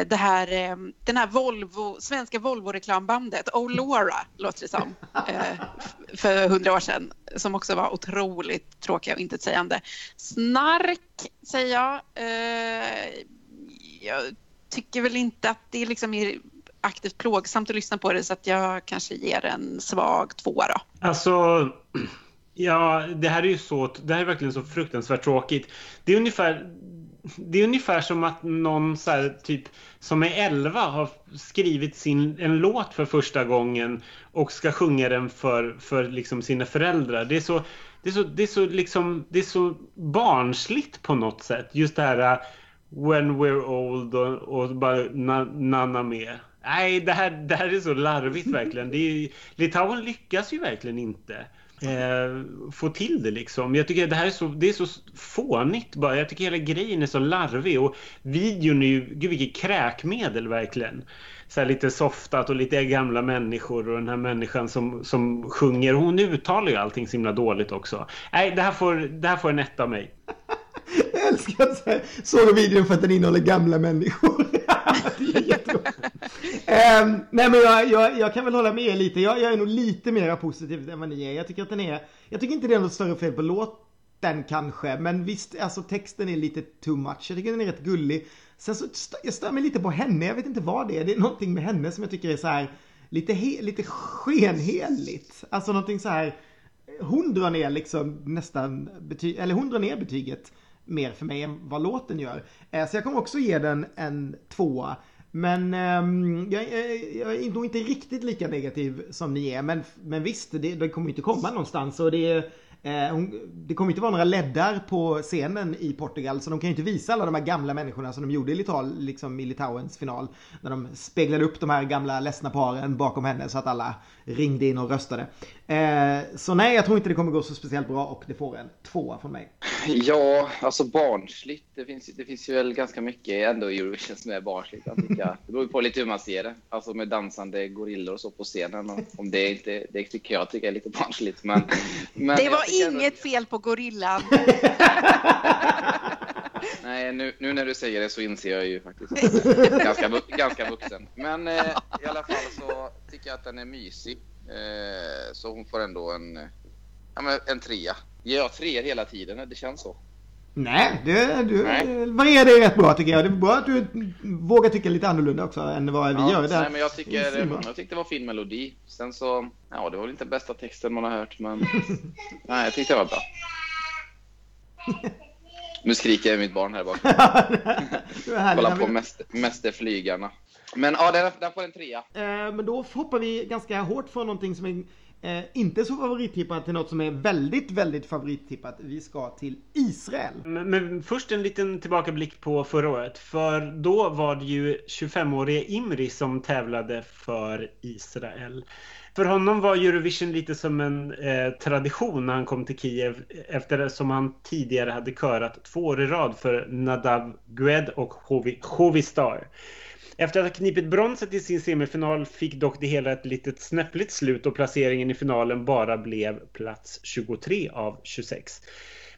D: det här, eh, den här Volvo, svenska Volvo-reklambandet, Laura låter det som, eh, för hundra år sedan, som också var otroligt tråkiga och intetsägande. Snark, säger jag. Eh, jag tycker väl inte att det liksom är aktivt plågsamt att lyssna på det så att jag kanske ger en svag tvåa då.
C: Alltså, ja, det här är ju så, det här är verkligen så fruktansvärt tråkigt. Det är ungefär, det är ungefär som att någon så här, typ som är 11 har skrivit sin, en låt för första gången och ska sjunga den för, för liksom sina föräldrar. Det är så, det är så, det är så liksom, det är så barnsligt på något sätt. Just det här äh, When we're old och, och bara na, nanna med. Nej, det här, det här är så larvigt verkligen. Det är, Litauen lyckas ju verkligen inte eh, få till det liksom. Jag tycker det här är så, det är så fånigt bara. Jag tycker hela grejen är så larvig och videon är ju, gud vilket kräkmedel verkligen. Så här lite softat och lite gamla människor och den här människan som, som sjunger. Hon uttalar ju allting så himla dåligt också. Nej, det här får, det här får en etta av mig.
B: Jag älskar att säga, såg du videon för att den innehåller gamla människor? det nej men jag, jag, jag kan väl hålla med er lite. Jag, jag är nog lite mer positiv än vad ni är. Jag tycker att den är, jag tycker inte det är något större fel på låten kanske. Men visst, alltså texten är lite too much. Jag tycker den är rätt gullig. Sen så stör, jag stör mig lite på henne. Jag vet inte vad det är. Det är någonting med henne som jag tycker är så här lite, he, lite skenheligt. Alltså någonting så här. Hon drar ner liksom nästan betyg, eller hon drar ner betyget mer för mig än vad låten gör. Eh, så jag kommer också ge den en tvåa. Men ehm, jag, jag, jag är nog inte riktigt lika negativ som ni är. Men, men visst, det, det kommer inte komma någonstans. Och det, eh, hon, det kommer inte vara några leddar på scenen i Portugal. Så de kan ju inte visa alla de här gamla människorna som de gjorde i, Lital, liksom i Litauens final. När de speglade upp de här gamla ledsna paren bakom henne så att alla ringde in och röstade. Eh, så nej, jag tror inte det kommer gå så speciellt bra och det får en tvåa från mig.
E: Ja, alltså barnsligt. Det finns, det finns ju väl ganska mycket ändå i Eurovision som är barnsligt. Jag tycker. Det beror ju på lite hur man ser det. Alltså med dansande gorillor och så på scenen. Och om det inte, det tycker jag tycker är lite barnsligt. Men, men
D: Det
E: jag
D: var
E: tycker ändå-
D: inget fel på gorillan.
E: Nej, nu, nu när du säger det så inser jag ju faktiskt ganska, vu- ganska vuxen. Men eh, i alla fall så tycker jag att den är mysig. Eh, så hon får ändå en, ja, men en trea. Ger jag treor hela tiden? Det känns så.
B: Nej, du, du
E: Nej.
B: varierar det rätt bra tycker jag. Det är bra att du vågar tycka lite annorlunda också än vad vi
E: Ja,
B: gör. Där.
E: nej, men jag, tycker, jag tyckte det var fin melodi. Sen så, ja det var väl inte bästa texten man har hört men nej, jag tyckte det var bra. Nu skriker jag mitt barn här bak.
B: Det är härligt.
E: Kolla på mäster, Mästerflygarna. Men ja, den, den får en trea.
B: Eh, Men då hoppar vi ganska hårt från någonting som är eh, inte så favorittippat till något som är väldigt, väldigt favorittippat. Vi ska till Israel.
C: Men, men först en liten tillbakablick på förra året. För då var det ju 25-årige Imri som tävlade för Israel. För honom var Eurovision lite som en eh, tradition när han kom till Kiev eftersom han tidigare hade körat två år i rad för Nadav Gued och Hovi, Hovi Star. Efter att ha knipit bronset i sin semifinal fick dock det hela ett litet snäppligt slut och placeringen i finalen bara blev plats 23 av 26.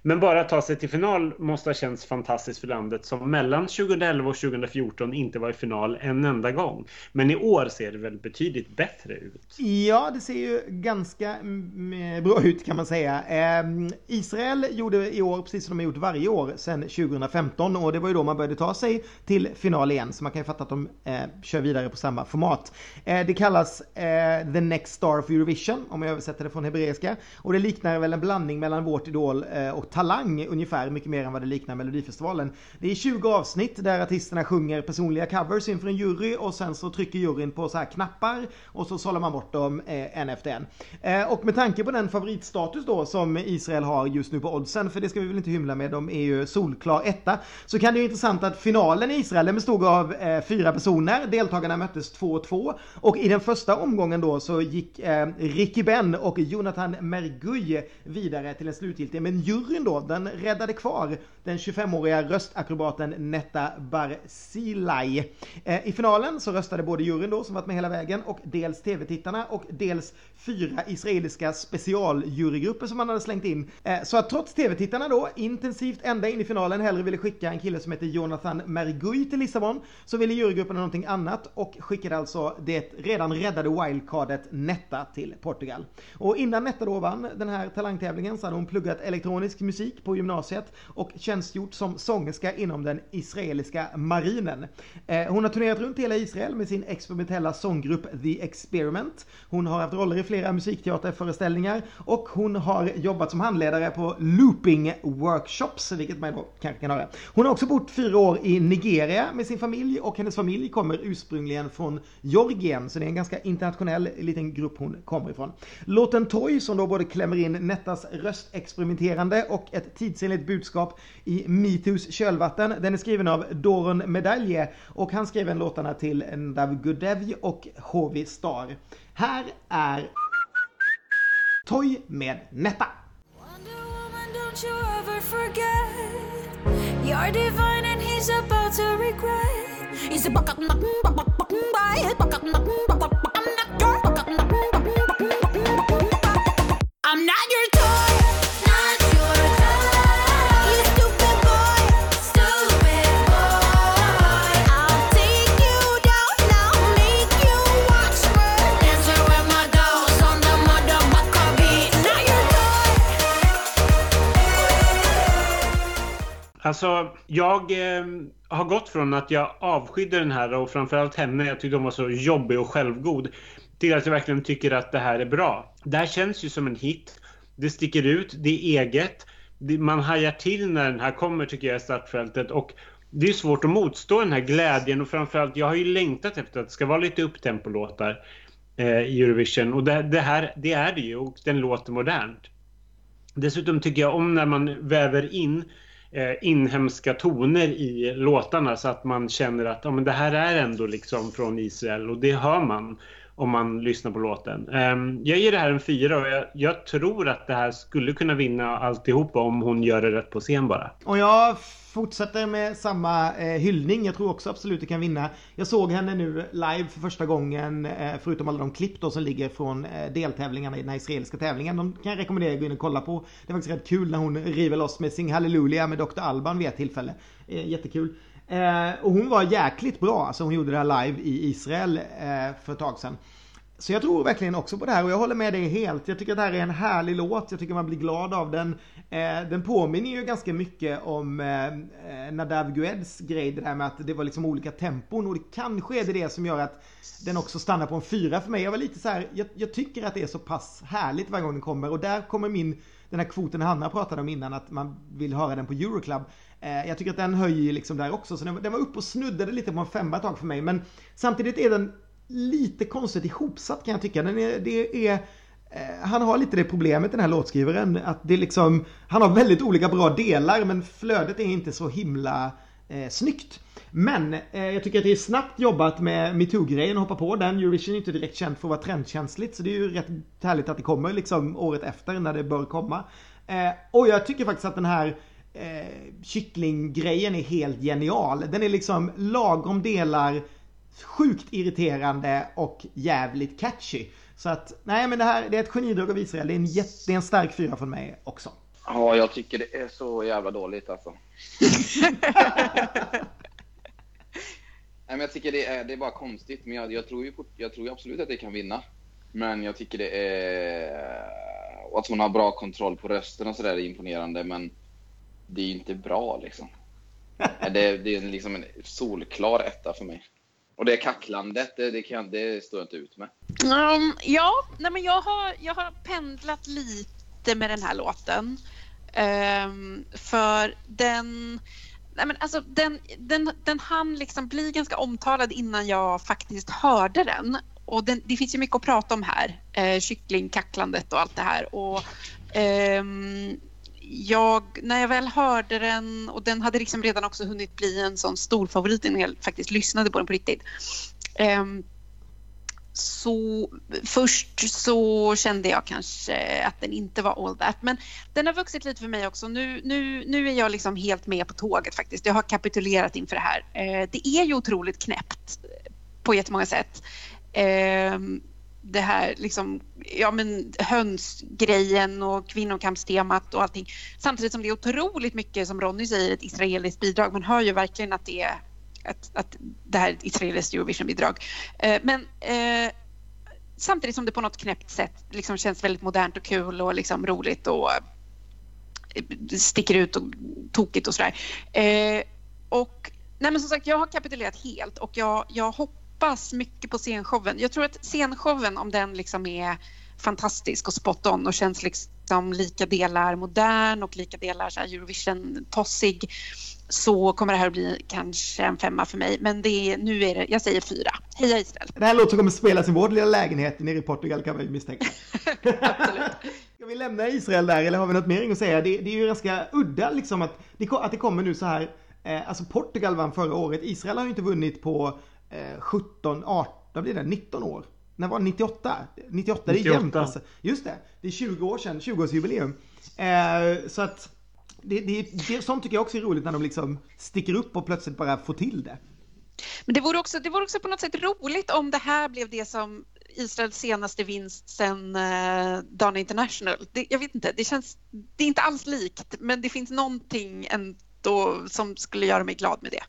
C: Men bara att ta sig till final måste ha känts fantastiskt för landet som mellan 2011 och 2014 inte var i final en enda gång. Men i år ser det väl betydligt bättre ut.
B: Ja, det ser ju ganska mm, mm, bra ut kan man säga. Ehm, Israel gjorde i år precis som de har gjort varje år sedan 2015 och det var ju då man började ta sig till final igen. Så man kan ju fatta att de eh, kör vidare på samma format. Eh, det kallas eh, The Next Star of Eurovision om jag översätter det från hebreiska. Och det liknar väl en blandning mellan Vårt Idol och Talang ungefär, mycket mer än vad det liknar Melodifestivalen. Det är 20 avsnitt där artisterna sjunger personliga covers inför en jury och sen så trycker juryn på så här knappar och så sållar man bort dem eh, en efter en. Eh, och med tanke på den favoritstatus då som Israel har just nu på oddsen, för det ska vi väl inte hymla med, de är ju solklar etta, så kan det ju intressant att finalen i Israel den bestod av eh, fyra personer, deltagarna möttes två och två och i den första omgången då så gick eh, Ricky Ben och Jonathan Merguy vidare till en slutgiltig, men juryn då, den räddade kvar den 25-åriga röstakrobaten Netta Barzilai. Eh, I finalen så röstade både juryn då som varit med hela vägen och dels tv-tittarna och dels fyra israeliska specialjurygrupper som man hade slängt in. Eh, Så att trots tv-tittarna då intensivt ända in i finalen hellre ville skicka en kille som heter Jonathan Mergui till Lissabon så ville jurygrupperna någonting annat och skickade alltså det redan räddade wildcardet Netta till Portugal. Och innan Netta då vann den här talangtävlingen så hade hon pluggat elektronisk musik på gymnasiet och tjänstgjort som sångerska inom den israeliska marinen. Eh, hon har turnerat runt hela Israel med sin experimentella sånggrupp The Experiment. Hon har haft roller i flera musikteaterföreställningar och hon har jobbat som handledare på looping workshops, vilket man då kanske kan höra. Hon har också bott fyra år i Nigeria med sin familj och hennes familj kommer ursprungligen från Georgien, så det är en ganska internationell liten grupp hon kommer ifrån. Låten Toy som då både klämmer in Nettas röstexperimenterande och och ett tidsenligt budskap i MeToos kölvatten. Den är skriven av Doron Medalje och han skrev en låtarna till Ndav Gudevj och HV Star. Här är Toy med Netta.
F: You're divine and he's about to regret He's a buck up, buck buck buck up, buck buck buck up, I'm not your toy,
C: Alltså, jag eh, har gått från att jag avskydde den här och framförallt henne, jag tyckte hon var så jobbig och självgod, till att jag verkligen tycker att det här är bra. Det här känns ju som en hit. Det sticker ut, det är eget. Det, man hajar till när den här kommer tycker jag i startfältet och det är svårt att motstå den här glädjen och framförallt, jag har ju längtat efter att det ska vara lite upptempolåtar eh, i Eurovision och det, det här, det är det ju och den låter modernt. Dessutom tycker jag om när man väver in eh, inhemska toner i låtarna så att man känner att ja, men det här är ändå liksom från Israel och det hör man. om man lyssnar på låten. Ehm, jag ger det här en fyra och jag, jag tror att det här skulle kunna vinna alltihopa om hon gör det rätt på scen bara.
B: Och jag fortsätter med samma eh, hyllning. Jag tror också absolut det kan vinna. Jag såg henne nu live för första gången, eh, förutom alla de klipp då som ligger från eh, deltävlingarna i den här israeliska tävlingen. De kan jag rekommendera att gå in och kolla på. Det är faktiskt rätt kul när hon river loss med Sing Hallelujah med Dr. Alban vid ett tillfälle. Eh, jättekul. Eh, och hon var jäkligt bra, alltså hon gjorde det här live i Israel eh, för ett tag sedan. Så jag tror verkligen också på det här och jag håller med dig helt. Jag tycker att det här är en härlig låt. Jag tycker man blir glad av den. Eh, den påminner ju ganska mycket om eh, eh Nadav Gueds grej. Det där med att det var liksom olika tempon och det kanske är det det som gör att den också stannar på en fyra för mig. Jag var lite så här, jag, jag tycker att det är så pass härligt varje gång den kommer och där kommer min den här kvoten Hanna pratade om innan att man vill höra den på Euroclub. Eh, jag tycker att den höjer liksom där också. Så den, den var uppe och snuddade lite på en femma ett tag för mig. Men samtidigt är den lite konstigt ihopsatt kan jag tycka. Den är, det är, eh, han har lite det problemet den här låtskrivaren. Att det liksom, han har väldigt olika bra delar men flödet är inte så himla eh, snyggt. Men eh, jag tycker att det är snabbt jobbat med metoo-grejen och hoppa på den. Eurovision är inte direkt känt för att vara trendkänsligt så det är ju rätt härligt att det kommer liksom året efter när det bör komma. Eh, och jag tycker faktiskt att den här eh, kycklinggrejen är helt genial. Den är liksom lagom delar sjukt irriterande och jävligt catchy. Så att, nej men det här det är ett genidrag av Israel. Det är en, jätte, det är en stark fyra från mig också.
E: Ja, jag tycker det är så jävla dåligt alltså. Nej, men jag tycker det är, det är bara konstigt, men jag, jag, tror ju, jag tror ju absolut att det kan vinna. Men jag tycker det är... Och att hon har bra kontroll på rösten och sådär är imponerande, men det är ju inte bra liksom. Det, det är liksom en solklar etta för mig. Och det kacklandet, det, det, kan, det står jag inte ut med.
D: Um, ja, nej men jag har, jag har pendlat lite med den här låten. Um, för den, nej men alltså den, den, den hann liksom bli ganska omtalad innan jag faktiskt hörde den. Och den, det finns ju mycket att prata om här. Eh, kycklingkacklandet och allt det här. Och, um, jag, när jag väl hörde den och den hade liksom redan också hunnit bli en sån stor favorit innan jag faktiskt lyssnade på den på riktigt. Um, så först så kände jag kanske att den inte var all that. Men den har vuxit lite för mig också. Nu, nu, nu är jag liksom helt med på tåget faktiskt. Jag har kapitulerat inför det här. Eh, det är ju otroligt knäppt på jättemånga sätt. Ehm, det här liksom, ja men hönsgrejen och kvinnokampstemat och allting. Samtidigt som det är otroligt mycket, som Ronny säger, ett israeliskt bidrag. Man hör ju verkligen att det är att, att det här är ett israeliskt Eurovision-bidrag. Eh, men eh, samtidigt som det på något knäppt sätt liksom känns väldigt modernt och kul och liksom roligt och eh, sticker ut och tokigt och sådär. Eh, och nej men som sagt, jag har kapitulerat helt och jag, jag hoppas mycket på scenshowen. Jag tror att scenshowen, om den liksom är fantastisk och spot on och känns liksom lika delar modern och lika delar Eurovision-tossig så kommer det här att bli kanske en femma för mig. Men det är, nu är det, jag säger fyra. Heja Israel!
B: Det här låter som kommer spelas i vår lilla lägenhet nere i Portugal kan man ju misstänka.
D: Absolut.
B: Ska vi lämna Israel där eller har vi något mer att säga? Det, det är ju ganska udda liksom att det, att det kommer nu så här. Eh, alltså Portugal vann förra året. Israel har ju inte vunnit på 17, 18, vad blir det? 19 år. När var det? 98? 98, det är
C: 98.
B: jämnt alltså. Just det, det är 20 år sedan, 20-årsjubileum. Eh, så att det, det, det, sånt tycker jag också är roligt när de liksom sticker upp och plötsligt bara får till det.
D: Men det vore, också, det vore också på något sätt roligt om det här blev det som Israels senaste vinst sen uh, Dana International. Det, jag vet inte, det känns... Det är inte alls likt, men det finns någonting ändå som skulle göra mig glad med det.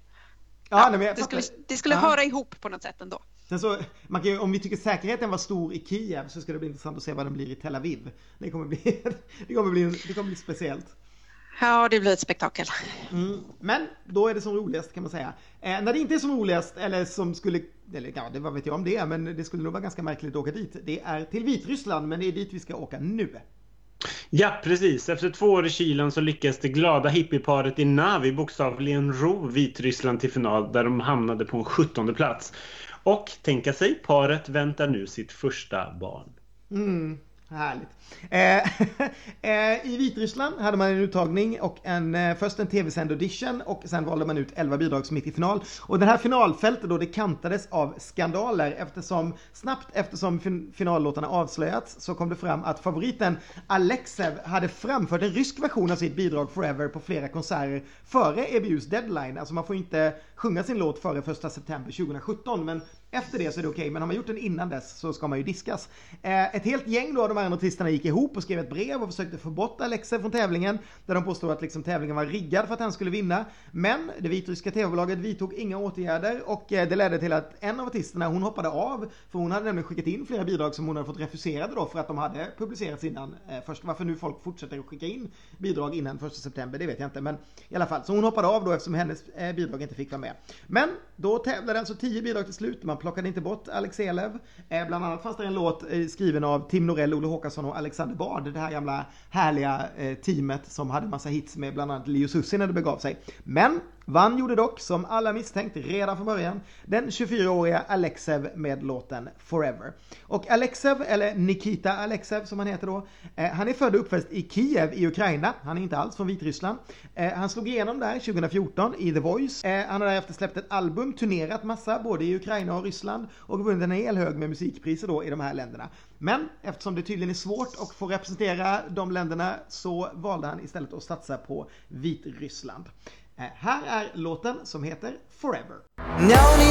B: Ja, nej,
D: det skulle, det skulle
B: Ja.
D: höra ihop på något sätt ändå.
B: Sen så, man kan om vi tycker säkerheten var stor i Kiev så ska det bli intressant att se vad den blir i Tel Aviv. Det kommer bli, det kommer bli, det kommer bli speciellt.
D: Ja, det blir ett spektakel.
B: Mm. Men då är det som roligast kan man säga. Eh, när det inte är som roligast, eller som skulle, eller ja, det vad vet jag om det men det skulle nog vara ganska märkligt att åka dit. Det är till Vitryssland, men det är dit vi ska åka nu.
C: Ja, precis. Efter två år i kylan så lyckades det glada hippieparet i Navi bokstavligen ro Vitryssland till final där de hamnade på en 17 plats. Och tänka sig, paret väntar nu sitt första barn.
B: Mm. Härligt. Eh, eh, I Vitryssland hade man en uttagning och en, eh, först en tv-sänd audition och sen valde man ut 11 bidrag som gick i final. Och det här finalfältet då det kantades av skandaler eftersom snabbt eftersom fin finallåtarna avslöjats så kom det fram att favoriten Alexev hade framfört en rysk version av sitt bidrag Forever på flera konserter före EBUs deadline. Alltså man får inte sjunga sin låt före 1 september 2017 men efter det så är det okej, okay, men har man gjort den innan dess så ska man ju diskas. Eh, ett helt gäng då av de här artisterna gick ihop och skrev ett brev och försökte få bort Alexa från tävlingen. Där de påstod att liksom tävlingen var riggad för att han skulle vinna. Men det vitryska tv-bolaget vidtog inga åtgärder och eh, det ledde till att en av artisterna hon hoppade av. För hon hade nämligen skickat in flera bidrag som hon hade fått refuserade då för att de hade publicerats innan. Eh, först varför nu folk fortsätter att skicka in bidrag innan 1 september, det vet jag inte. Men i alla fall, så hon hoppade av då eftersom hennes eh, bidrag inte fick vara med. Men då tävlade alltså tio bidrag till slut. Man plockade inte bort Alex Elev. Eh, bland annat fanns det en låt eh, skriven av Tim Norell, Olle Håkansson och Alexander Bard. Det här gamla härliga eh, teamet som hade massa hits med bland annat Leo Sussi när det begav sig. Men Vann gjorde dock, som alla misstänkt redan från början, den 24-åriga Alexev med låten Forever. Och Alexev, eller Nikita Alexev som han heter då, eh, han är född och uppväxt i Kiev i Ukraina. Han är inte alls från Vitryssland. Eh, han slog igenom där 2014 i The Voice. Eh, han har därefter släppt ett album, turnerat massa, både i Ukraina och Ryssland och vunnit en hel hög med musikpriser då i de här länderna. Men eftersom det tydligen är svårt att få representera de länderna så valde han istället att satsa på Vitryssland. Eh, här är låten som heter Forever.
H: No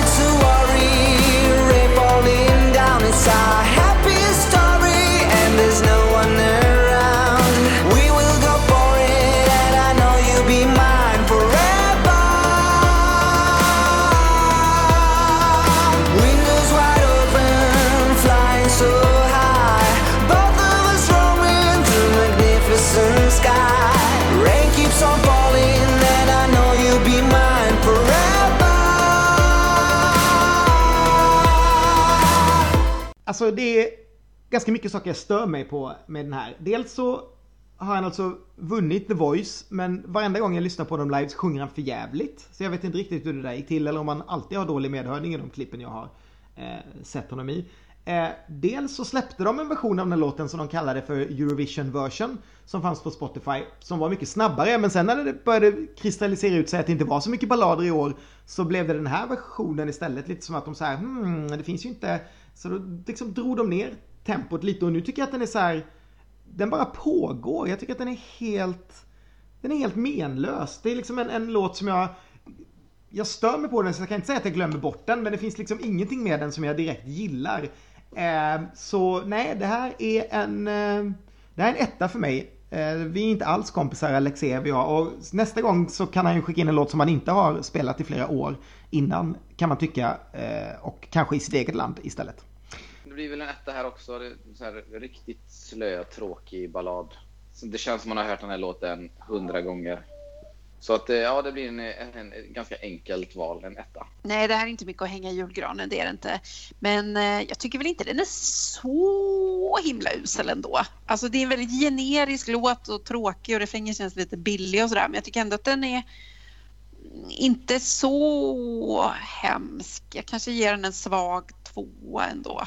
B: Alltså det är ganska mycket saker jag stör mig på med den här. Dels så har han alltså vunnit The Voice, men varenda gång jag lyssnar på dem live så sjunger han för jävligt. Så jag vet inte riktigt hur det där gick till, eller om han alltid har dålig medhörning i de klippen jag har eh, sett honom i. Eh, dels så släppte de en version av den här låten som de kallade för Eurovision version som fanns på Spotify som var mycket snabbare men sen när det började kristallisera ut sig att det inte var så mycket ballader i år så blev det den här versionen istället lite som att de så här, hmm, det finns ju inte så då liksom drog de ner tempot lite och nu tycker jag att den är så här den bara pågår. Jag tycker att den är helt den är helt menlös. Det är liksom en, en låt som jag jag stör mig på den så jag kan inte säga att jag glömmer bort den men det finns liksom ingenting med den som jag direkt gillar. Eh, så nej, det här är en eh, det här är en etta för mig. Eh, vi är inte alls kompisar Alexejev och jag och nästa gång så kan han ju skicka in en låt som han inte har spelat i flera år innan kan man tycka eh, och kanske i sitt eget land istället.
E: Det blir väl en etta här också. Så här riktigt slö, tråkig ballad. Så Det känns som man har hört den här låten hundra gånger. Så att eh, ja, det blir en, en, en ganska enkelt val, en etta.
D: Nej, det här är inte mycket att hänga i julgranen, det är det inte. Men eh, jag tycker väl inte den är så himla usel ändå. Alltså det är en väldigt generisk låt och tråkig och refrängen känns lite billig och sådär. Men jag tycker ändå att den är inte så hemsk. Jag kanske ger den en svag tvåa ändå.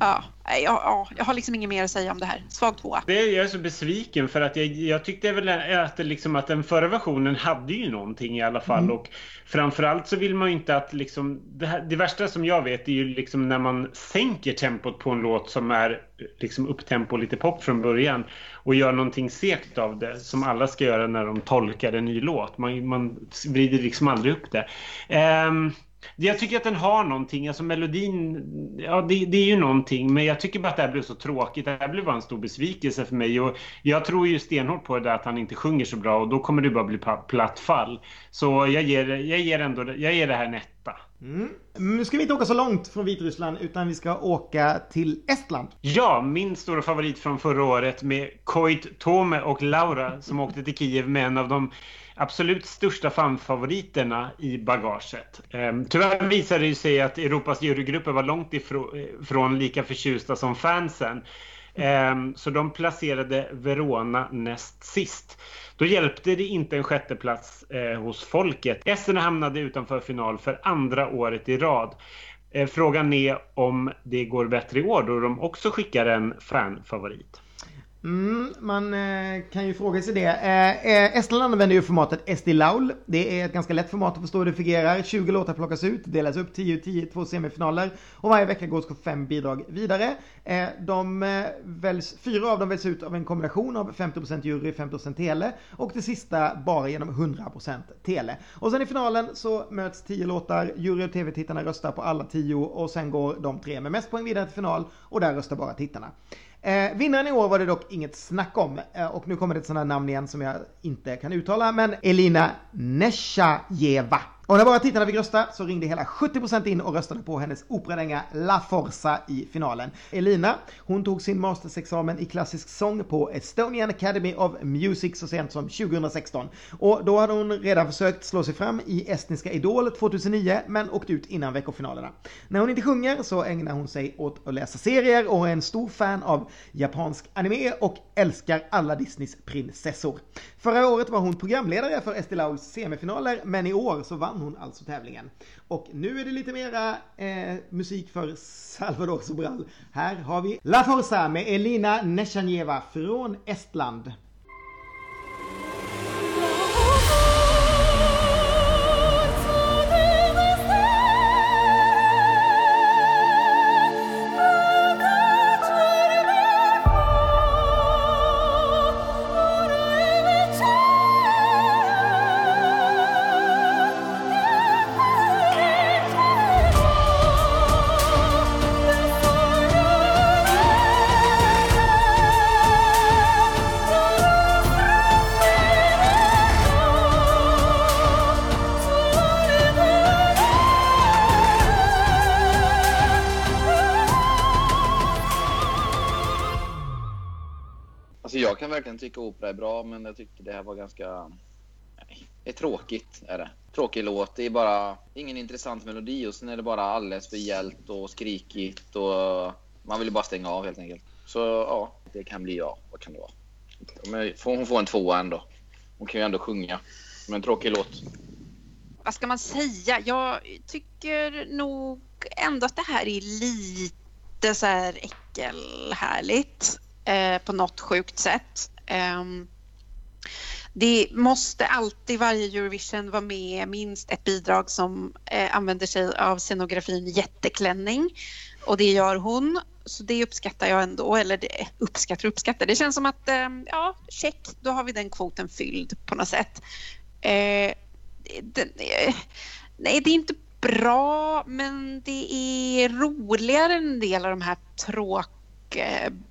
D: Ja, nej, ja, ja, jag har liksom inget mer att säga om det här. Svag tvåa.
C: Det, jag är så besviken för att jag, jag tyckte väl att, liksom, att den förra versionen hade ju någonting i alla fall.
B: Mm.
C: Och framförallt så vill man ju inte att liksom, det, här, det värsta som jag vet är ju liksom när man sänker tempot på en låt som är liksom upptempo lite pop från början och gör någonting segt av det som alla ska göra när de tolkar en ny låt. Man, man vrider liksom aldrig upp det. Ehm, jag tycker att den har någonting, alltså melodin, ja det, det är ju någonting men jag tycker bara att det här blev så tråkigt. Det här blev bara en stor besvikelse för mig och jag tror ju stenhårt på det där att han inte sjunger så bra och då kommer det bara bli platt fall. Så jag ger, jag ger ändå, jag ger det här en etta.
B: Mm. Nu ska vi inte åka så långt från Vitryssland utan vi ska åka till Estland.
C: Ja, min stora favorit från förra året med Koit Tome och Laura som åkte till Kiev med en av de absolut största fanfavoriterna i bagaget. Ehm, tyvärr visade det sig att Europas jurygrupper var långt ifrån lika förtjusta som fansen. Ehm, så de placerade Verona näst sist. Då hjälpte det inte en sjätteplats eh, hos folket. Esterna hamnade utanför final för andra året i rad. Eh, frågan är om det går bättre i år då de också skickar en fanfavorit.
B: Mm, man eh, kan ju fråga sig det. Eh, eh, Estland använder ju formatet SD Laul. Det är ett ganska lätt format att förstå hur det fungerar. 20 låtar plockas ut, delas upp 10 10 två semifinaler och varje vecka går fem bidrag vidare. Eh, de eh, väljs, fyra av dem väljs ut av en kombination av 50% jury, 50% tele och det sista bara genom 100% tele. Och sen i finalen så möts 10 låtar, jury och tv-tittarna röstar på alla 10 och sen går de tre med mest poäng vidare till final och där röstar bara tittarna. Eh, vinnaren i år var det dock inget snack om. Eh, och nu kommer det ett sådant här namn igen som jag inte kan uttala. Men Elina Neshajeva. Och när bara tittarna fick rösta så ringde hela 70% in och röstade på hennes operadänga La Forza i finalen. Elina, hon tog sin mastersexamen i klassisk sång på Estonian Academy of Music så sent som 2016. Och då hade hon redan försökt slå sig fram i Estniska Idol 2009 men åkt ut innan veckofinalerna. När hon inte sjunger så ägnar hon sig åt att läsa serier och är en stor fan av japansk anime och älskar alla Disneys prinsessor. Förra året var hon programledare för Estée Lauls semifinaler men i år så vann hon alltså tävlingen. Och nu är det lite mera eh, musik för Salvador Sobral. Här har vi La Forza med Elina Nesjanjeva från Estland.
E: Verkligen tycka opera är bra, men jag tyckte det här var ganska... Nej, det är tråkigt. Är det. Tråkig låt. Det är bara ingen intressant melodi och sen är det bara alldeles för hjält och skrikigt och man vill ju bara stänga av helt enkelt. Så ja, det kan bli jag. Vad kan det vara? Men får hon får en tvåa ändå? Hon kan ju ändå sjunga. Men en tråkig låt.
D: Vad ska man säga? Jag tycker nog ändå att det här är lite så här äckelhärligt eh, på något sjukt sätt. Eh, det måste alltid varje Eurovision vara med minst ett bidrag som eh, använder sig av scenografin jätteklänning och det gör hon. Så det uppskattar jag ändå, eller det, uppskattar och uppskattar. Det känns som att eh, ja, check, då har vi den kvoten fylld på något sätt. Eh, den, eh, nej, det är inte bra, men det är roligare än en del av de här tråkiga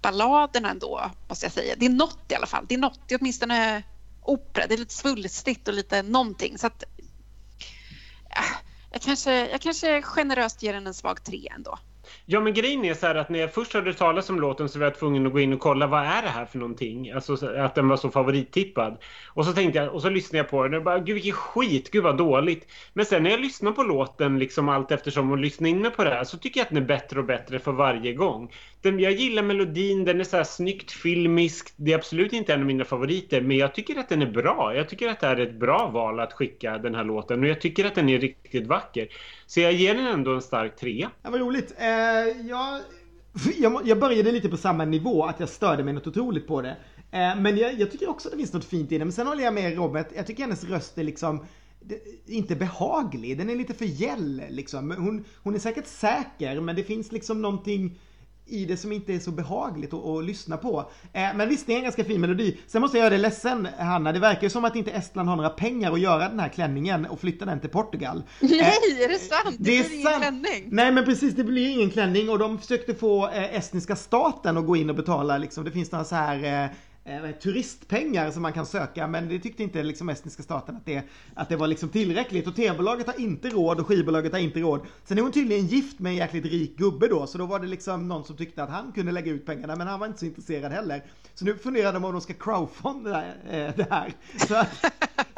D: balladerna ändå, måste jag säga. Det är något i alla fall. Det är något, det är åtminstone opera. Det är lite svulstigt och lite någonting. Så att, äh, jag, kanske, jag kanske generöst ger den en svag tre ändå.
C: Ja, men grejen är så här att när jag först hörde talas om låten så var jag tvungen att gå in och kolla vad är det här för någonting? Alltså att den var så favorittippad. Och så tänkte jag, och så lyssnade jag på den och bara, gud vilken skit, gud vad dåligt. Men sen när jag lyssnar på låten liksom allt eftersom och lyssnar in mig på det här så tycker jag att den är bättre och bättre för varje gång. Den, jag gillar melodin, den är så här snyggt filmisk. Det är absolut inte en av mina favoriter, men jag tycker att den är bra. Jag tycker att det är ett bra val att skicka den här låten och jag tycker att den är riktigt vacker. Så jag ger den ändå en stark trea.
B: Ja, vad roligt. Eh, Eh, jag, jag, jag började lite på samma nivå, att jag störde mig något otroligt på det. Eh, men jag, jag tycker också att det finns något fint i det. Men sen håller jag med Robert, jag tycker hennes röst är liksom det, inte behaglig, den är lite för gäll liksom. Hon, hon är säkert säker, men det finns liksom någonting i det som inte är så behagligt att, att lyssna på. Eh, men visst, det är en ganska fin melodi. Sen måste jag göra dig ledsen, Hanna. Det verkar ju som att inte Estland har några pengar att göra den här klänningen och flytta den till Portugal. Eh,
D: Nej, är det sant? Det,
B: det är
D: blir ingen klänning.
B: Nej men precis, det blir ingen klänning och de försökte få eh, estniska staten att gå in och betala liksom. Det finns några så här eh, turistpengar som man kan söka men det tyckte inte liksom estniska staten att det, att det var liksom tillräckligt och tv-bolaget har inte råd och skivbolaget har inte råd. Sen är hon tydligen gift med en jäkligt rik gubbe då så då var det liksom någon som tyckte att han kunde lägga ut pengarna men han var inte så intresserad heller. Så nu funderar de om de ska crowdfunda eh, det här. Så att,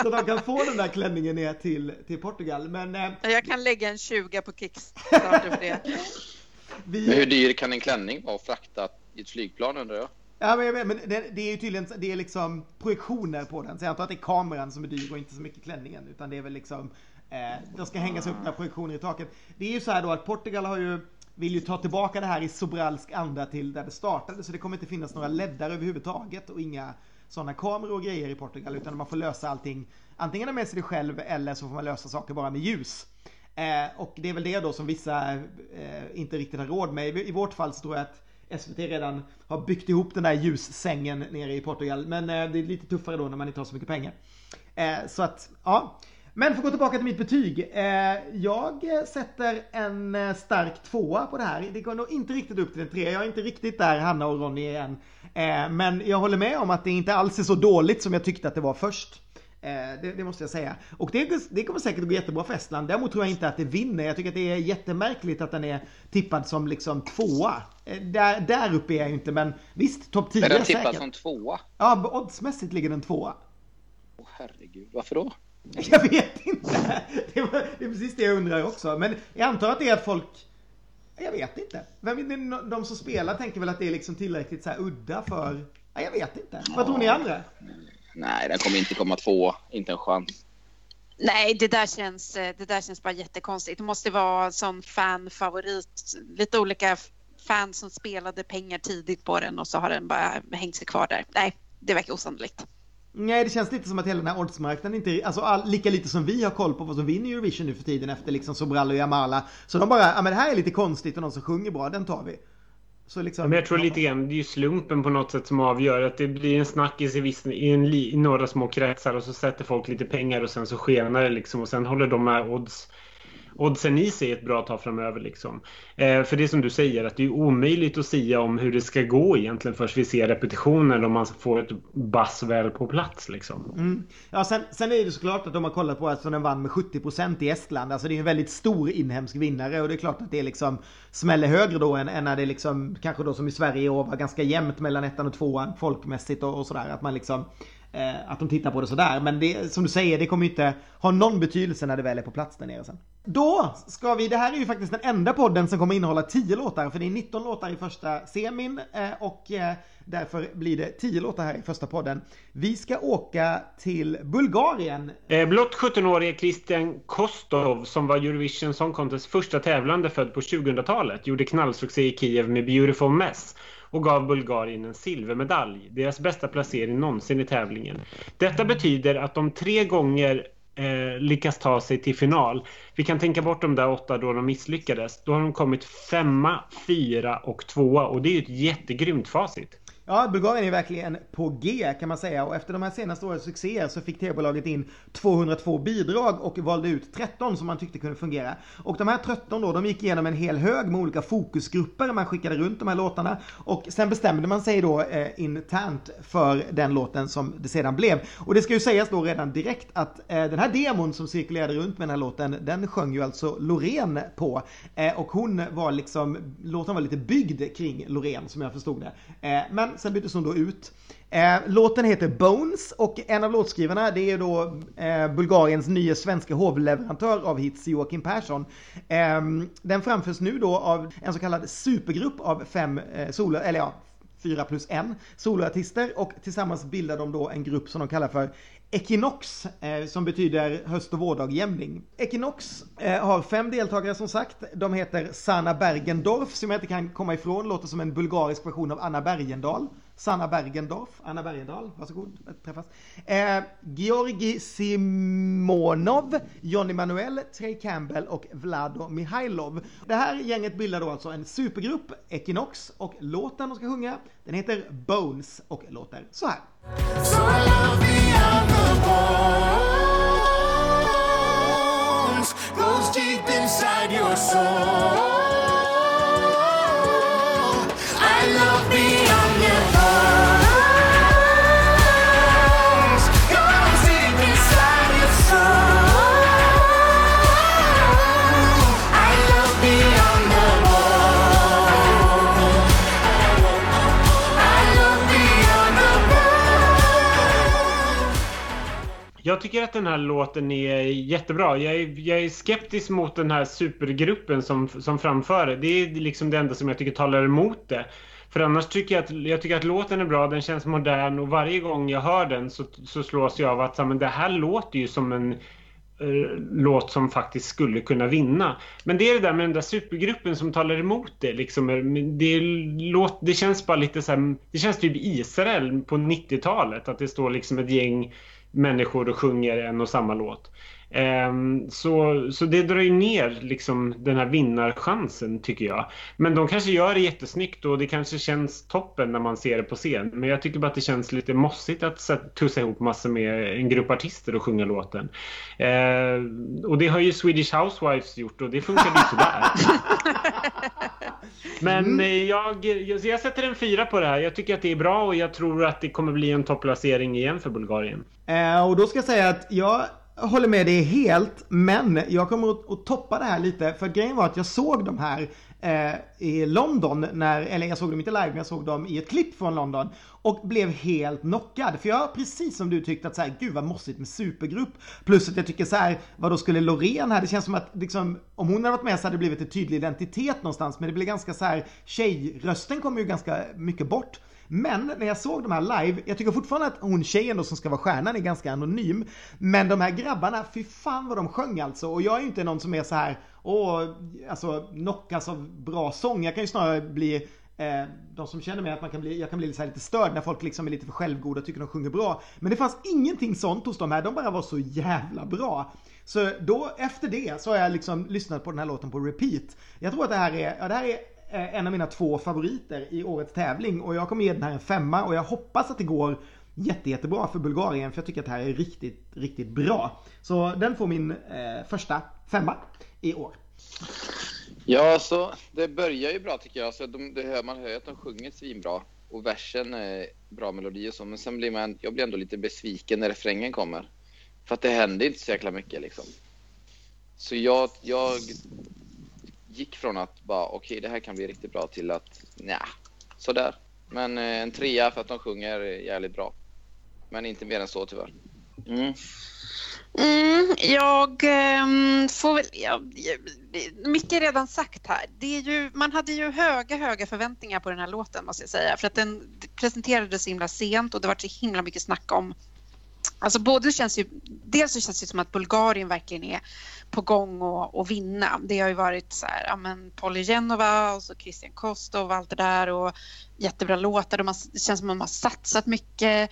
B: så att de kan få den där klänningen ner till, till Portugal. Men eh,
D: Jag kan lägga en 20 på Kickstarter för det.
B: vi...
E: Men hur dyr kan en klänning vara att frakta i ett flygplan undrar jag?
B: Ja men, jag vet, men det, det är ju tydligen det är liksom projektioner på den. Så jag antar att det är kameran som är dyr och inte så mycket klänningen. Utan det är väl liksom Eh, de ska hängas upp där projektioner i taket. Det är ju så här då att Portugal har ju vill ju ta tillbaka det här i sobralsk anda till där det startade så det kommer inte finnas några leddar överhuvudtaget och inga sådana kameror och grejer i Portugal utan man får lösa allting antingen med sig det själv eller så får man lösa saker bara med ljus. Eh, och det är väl det då som vissa eh, inte riktigt har råd med. I, I vårt fall så tror jag att SVT redan har byggt ihop den där ljussängen nere i Portugal. Men eh, det är lite tuffare då när man inte har så mycket pengar. Eh, så att, ja. Men för att gå tillbaka till mitt betyg. Eh, jag sätter en eh, stark tvåa på det här. Det går nog inte riktigt upp till en trea. Jag är inte riktigt där Hanna och Ronny än. Eh, men jag håller med om att det inte alls är så dåligt som jag tyckte att det var först. Eh, det, det, måste jag säga. Och det, det kommer säkert gå jättebra för Estland. Däremot tror jag inte att det vinner. Jag tycker att det är jättemärkligt att den är tippad som liksom tvåa. Eh, där, där uppe är jag inte, men visst, topp 10
E: Är den tippad som tvåa?
B: Ja, oddsmässigt ligger den tvåa.
E: Åh herregud, varför då?
B: Jag vet inte. Det, var, det är precis det jag undrar också. Men jag antar att det är att folk... Jag vet inte. Vem, de som spelar tänker väl att det är liksom tillräckligt så här udda för... Ja, jag vet inte. Vad tror ni andra?
E: Nej, den kommer inte komma två. Inte en chans.
D: Nej, det där, känns, eh, det där känns bara jättekonstigt. Det måste vara sån fanfavorit. Lite olika fans som spelade pengar tidigt på den och så har den bara hängt sig kvar där. Nej, det verkar osannolikt.
B: Nej, det känns lite som att hela den här oddsmarknaden inte, alltså all, lika lite som vi har koll på vad som vinner Eurovision nu för tiden efter liksom Sobral och Jamala. Så de bara, ja men det här är lite konstigt och någon som sjunger bra, den tar vi. Så liksom,
C: men jag tror lite grann, det är ju slumpen på något sätt som avgör. Att det blir en snackis i, viss, i, en, li- i några små kretsar och så sätter folk lite pengar och sen så skenar det liksom och sen håller de med odds oddsen i sig ett bra tag framöver. Liksom. Eh, för det är som du säger, att det är omöjligt att säga om hur det ska gå egentligen först vi ser repetitionen om man får ett bass väl på plats. Liksom.
B: Mm. Ja, sen, sen är det såklart att de har kollat på att den vann med 70% i Estland. Alltså det är en väldigt stor inhemsk vinnare och det är klart att det liksom smäller högre då än, än när det liksom kanske då som i Sverige i år var ganska jämnt mellan ettan och tvåan folkmässigt och, och sådär. Att man liksom eh, att de tittar på det sådär. Men det, som du säger, det kommer ju inte ha någon betydelse när det väl är på plats där nere sen. Då ska vi, det här är ju faktiskt den enda podden som kommer innehålla 10 låtar. För det är 19 låtar i första semin eh, och eh, därför blir det 10 låtar här i första podden. Vi ska åka till Bulgarien.
C: Eh, blott 17-årige Christian Kostov som var Eurovision Song Contest första tävlande född på 2000-talet gjorde knallsuccé i Kiev med Beautiful Mess och gav Bulgarien en silvermedalj, deras bästa placering någonsin i tävlingen. Detta betyder att de tre gånger eh, lyckas ta sig till final. Vi kan tänka bort de där åtta då de misslyckades. Då har de kommit femma, fyra och tvåa och det är ju ett jättegrymt facit.
B: Ja, Bulgarien är verkligen på G kan man säga och efter de här senaste årens succéer så fick TV-bolaget in 202 bidrag och valde ut 13 som man tyckte kunde fungera. Och de här 13 då, de gick igenom en hel hög med olika fokusgrupper, man skickade runt de här låtarna och sen bestämde man sig då eh, internt för den låten som det sedan blev. Och det ska ju sägas då redan direkt att eh, den här demon som cirkulerade runt med den här låten, den sjöng ju alltså Loreen på. Eh, och hon var liksom, låten var lite byggd kring Loreen som jag förstod det. Eh, men sen byttes hon då ut. Eh, låten heter Bones och en av låtskrivarna det är då eh, Bulgariens nya svenska hovleverantör av hits Joakim Persson. Eh, den framförs nu då av en så kallad supergrupp av fem eh, solo, eller ja, fyra plus en soloartister och tillsammans bildar de då en grupp som de kallar för Equinox eh, som betyder höst och vårdagjämning. Equinox eh, har fem deltagare som sagt. De heter Sanna Bergendorf som jag inte kan komma ifrån, låter som en bulgarisk version av Anna Bergendahl. Sanna Bergendorf, Anna Bergendahl, varsågod, att träffas. Eh, Georgi Simonov, Johnny Manuel, Trey Campbell och Vlado Mihailov. Det här gänget bildar då alltså en supergrupp, Equinox, och låten de ska sjunga, den heter Bones och låter så här.
H: So I love
C: Jag tycker att den här låten är jättebra. Jag är, jag är skeptisk mot den här supergruppen som, som framför det. Det är liksom det enda som jag tycker talar emot det. För annars tycker jag att, jag tycker att låten är bra, den känns modern och varje gång jag hör den så, så slås jag av att så, men det här låter ju som en eh, låt som faktiskt skulle kunna vinna. Men det är det där med den där supergruppen som talar emot det. Liksom, det, låt, det känns bara lite så här, det känns typ Israel på 90-talet. Att det står liksom ett gäng människor och sjunger en och samma låt. Ehm, så, så det drar ju ner liksom den här vinnarchansen tycker jag. Men de kanske gör det jättesnyggt och det kanske känns toppen när man ser det på scen. Men jag tycker bara att det känns lite mossigt att tussa ihop massor med en grupp artister och sjunga låten. Ehm, och det har ju Swedish Housewives gjort och det funkar ju sådär. Men eh, jag, jag, jag sätter en fyra på det här. Jag tycker att det är bra och jag tror att det kommer bli en topplacering igen för Bulgarien.
B: Eh, och då ska jag säga att jag håller med dig helt, men jag kommer att, att toppa det här lite. För grejen var att jag såg de här eh, i London, när, eller jag såg dem inte live, men jag såg dem i ett klipp från London. Och blev helt knockad. För jag, precis som du tyckte att så här, gud vad mossigt med supergrupp. Plus att jag tycker så här, vad då skulle Loreen här, det känns som att liksom, om hon hade varit med så hade det blivit en tydlig identitet någonstans. Men det blir ganska så här, tjejrösten kommer ju ganska mycket bort. Men när jag såg de här live, jag tycker fortfarande att hon tjejen då som ska vara stjärnan är ganska anonym. Men de här grabbarna, fy fan vad de sjöng alltså. Och jag är ju inte någon som är så här, åh, alltså knockas av bra sång. Jag kan ju snarare bli eh, de som känner mig att man kan bli, jag kan bli så här lite störd när folk liksom är lite för självgoda och tycker de sjunger bra. Men det fanns ingenting sånt hos de här, de bara var så jävla bra. Så då efter det så har jag liksom lyssnat på den här låten på repeat. Jag tror att det här är, ja, det här är Eh, en av mina två favoriter i årets tävling och jag kommer ge den här en femma och jag hoppas att det går jätte, jättebra för Bulgarien för jag tycker att det här är riktigt, riktigt bra. Så den får min eh, första femma i år.
E: Ja, så det börjar ju bra tycker jag. Så de, det hör, man hör ju att de sjunger svinbra. Och versen är bra melodi och så. Men sen blir man, jag blir ändå lite besviken när refrängen kommer. För att det händer inte så jäkla mycket liksom. Så jag, jag gick från att bara okej, det här kan bli riktigt bra till att nja, sådär. Men eh, en trea för att de sjunger jävligt bra. Men inte mer än så tyvärr. Mm.
D: Mm, jag ehm, får väl... Ja, ja, mycket är redan sagt här. Det är ju, man hade ju höga, höga förväntningar på den här låten måste jag säga. För att den presenterades så himla sent och det var så himla mycket snack om... Alltså både känns ju... Dels så känns det som att Bulgarien verkligen är på gång att och vinna. Det har ju varit så här, ja men Polly Genova och så Christian Kostov och allt det där och jättebra låtar. De har, det känns som att de har satsat mycket.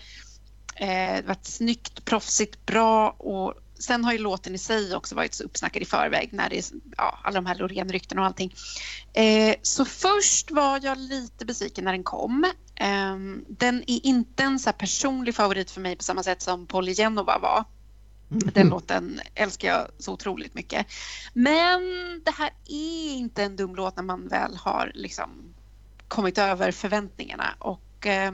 D: Eh, det har varit snyggt, proffsigt, bra och sen har ju låten i sig också varit så uppsnackad i förväg när det är ja, alla de här Loreen-rykten och allting. Eh, så först var jag lite besviken när den kom. Eh, den är inte en så här personlig favorit för mig på samma sätt som Polly Genova var. Mm. Den låten älskar jag så otroligt mycket. Men det här är inte en dum låt när man väl har liksom kommit över förväntningarna. Och, eh,